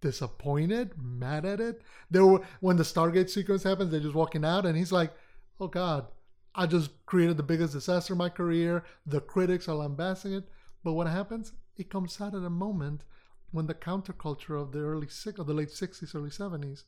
disappointed, mad at it. They were when the Stargate sequence happens, they're just walking out, and he's like, "Oh God, I just created the biggest disaster in my career." The critics are lambasting it, but what happens? It comes out at a moment when the counterculture of the early six of the late '60s, early '70s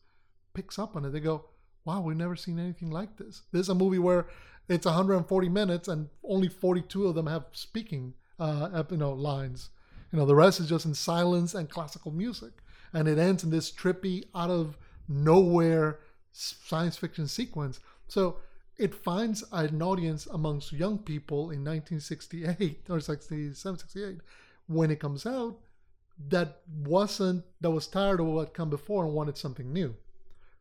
picks up on it. They go, "Wow, we've never seen anything like this." This is a movie where it's 140 minutes and only 42 of them have speaking, uh, you know, lines. You know, the rest is just in silence and classical music. And it ends in this trippy, out of nowhere science fiction sequence. So it finds an audience amongst young people in 1968 or 67, 68 when it comes out that wasn't, that was tired of what had come before and wanted something new.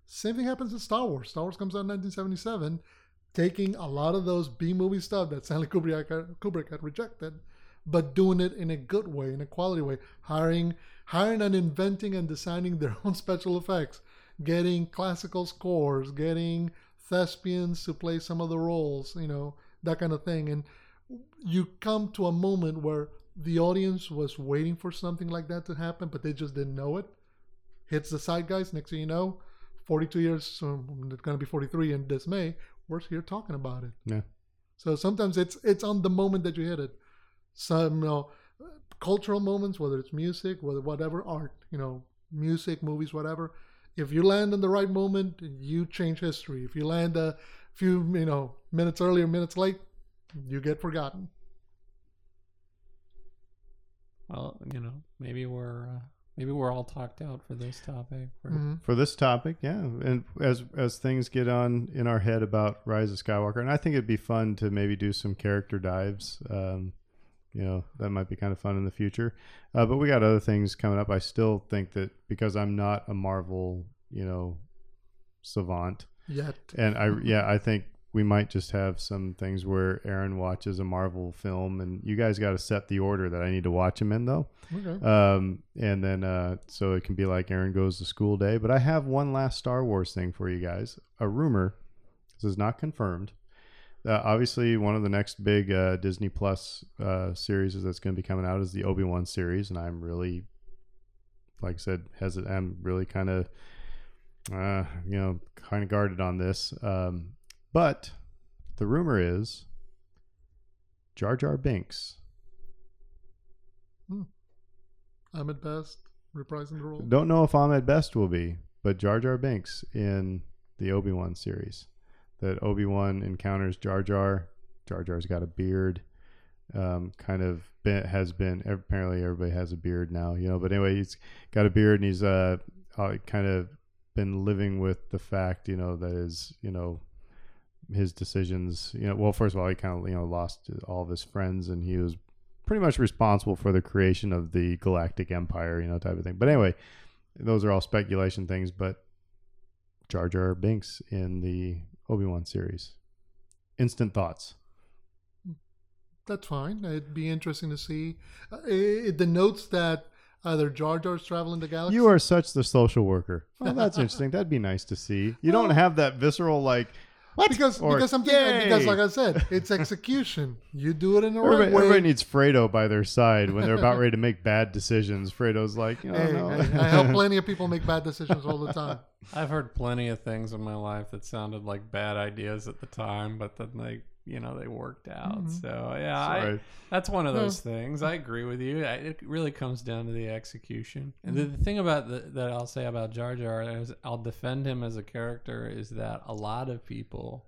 Same thing happens in Star Wars. Star Wars comes out in 1977, taking a lot of those B movie stuff that Stanley Kubrick, Kubrick had rejected but doing it in a good way, in a quality way, hiring hiring and inventing and designing their own special effects, getting classical scores, getting thespians to play some of the roles, you know, that kind of thing. And you come to a moment where the audience was waiting for something like that to happen, but they just didn't know it. Hits the side guys. Next thing you know, 42 years, so it's going to be 43 in this May, we're here talking about it. Yeah. So sometimes it's it's on the moment that you hit it some you know cultural moments, whether it's music, whether whatever art, you know, music, movies, whatever. If you land in the right moment, you change history. If you land a few, you know, minutes earlier, minutes late, you get forgotten. Well, you know, maybe we're uh, maybe we're all talked out for this topic. For, Mhm. for this topic, yeah. And as as things get on in our head about Rise of Skywalker, and I think it'd be fun to maybe do some character dives. Um, you know, that might be kind of fun in the future. Uh, but we got other things coming up. I still think that because I'm not a Marvel, you know, savant, Yet. and I yeah, I think we might just have some things where Aaron watches a Marvel film, and you guys got to set the order that I need to watch them in, though. Okay. Um, and then uh, so it can be like Aaron goes to school day. But I have one last Star Wars thing for you guys. A rumor. This is not confirmed. Uh, obviously, one of the next big uh, Disney Plus uh, series that's going to be coming out is the Obi Wan series, and I'm really, like I said, hesitant. I'm really kind of, uh, you know, kind of guarded on this. Um, but the rumor is Jar Jar Binks Ahmed Best reprising the role. Don't know if Ahmed Best will be, but Jar Jar Binks in the Obi Wan series. That Obi Wan encounters Jar Jar. Jar Jar's got a beard. Um, kind of been, has been apparently everybody has a beard now, you know. But anyway, he's got a beard and he's uh, uh kind of been living with the fact, you know, that his you know his decisions. You know, well, first of all, he kind of you know lost all of his friends and he was pretty much responsible for the creation of the galactic empire, you know, type of thing. But anyway, those are all speculation things. But Jar Jar Binks in the Obi Wan series. Instant thoughts. That's fine. It'd be interesting to see. Uh, it, it denotes that either Jar Jar's traveling the galaxy. You are such the social worker. Oh, that's interesting. That'd be nice to see. You don't have that visceral like what? because Or, because something "Yay!" because like I said, it's execution. You do it in the Everybody, right way. everybody needs Fredo by their side when they're about ready to make bad decisions. Fredo's like, oh, Hey, no. hey, I help plenty of people make bad decisions all the time. I've heard plenty of things in my life that sounded like bad ideas at the time, but then they, you know, they worked out. Mhm. So yeah, I, that's one of those things. I agree with you. I, it really comes down to the execution. And the, the thing about the, that I'll say about Jar Jar is I'll defend him as a character is that a lot of people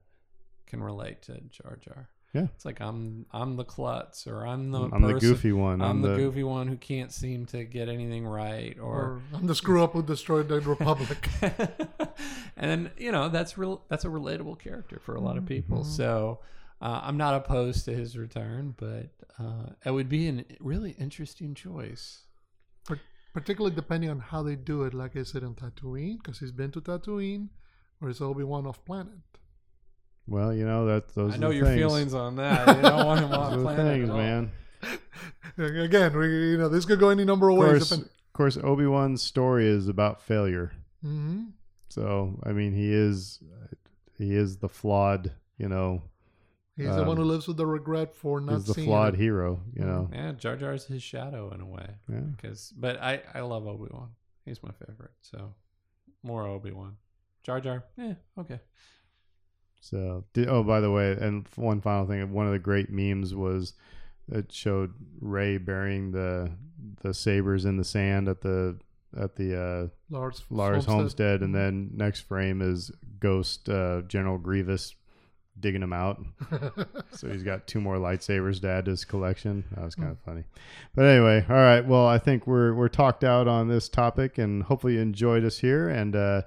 can relate to Jar Jar. Yeah. it's like I'm I'm the klutz or I'm the I'm the goofy one. I'm, the, goofy one who can't seem to get anything right, or Or I'm the screw up who destroyed the Republic. and you know that's real. That's a relatable character for a lot of people. Mhm. So uh, I'm not opposed to his return, but uh, it would be a really interesting choice. Particularly depending on how they do it. Like I said, on Tatooine? Because he's been to Tatooine, or is Obi Wan off planet? Well, you know that those. I are know the your things. feelings on that. You don't want him Those on are the planet things, at all. man. Again, we, you know this could go any number of Of ways. course, Depend- of course, Obi Wan's story is about failure. Mhm. So I mean, he is he is the flawed, you know, He's the one who Um, lives with the regret for not he's the seeing flawed it. hero, you know. Yeah, Jar Jar's his shadow in a way. Yeah. Because, but I I love Obi Wan. He's my favorite. So more Obi Wan. Jar Jar, yeah, okay. So, di- oh, by the way, and one final thing, one of the great memes was it showed Rey burying the the sabers in the sand at the at the uh, Lars Lars Homestead, and Mhm. then next frame is Ghost uh, General Grievous digging him out. So he's got two more lightsabers to add to his collection. That was kind of funny. But anyway, all right. Well, I think we're we're talked out on this topic, and hopefully you enjoyed us here. And uh,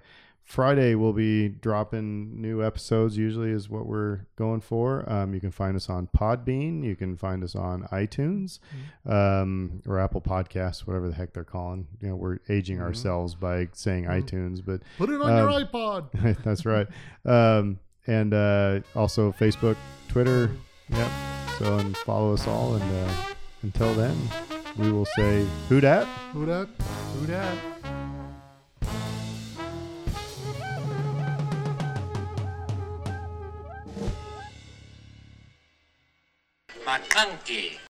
Friday we'll be dropping new episodes. Usually is what we're going for. Um, you can find us on Podbean. You can find us on iTunes um, or Apple Podcasts, whatever the heck they're calling. You know, we're aging Mhm. ourselves by saying Mhm. iTunes, but Put it on your Um, iPod. that's right. And uh, also Facebook, Twitter. Yep. So and follow us all. And uh, until then, we will say who dat. Who that? Who dat? McConkey.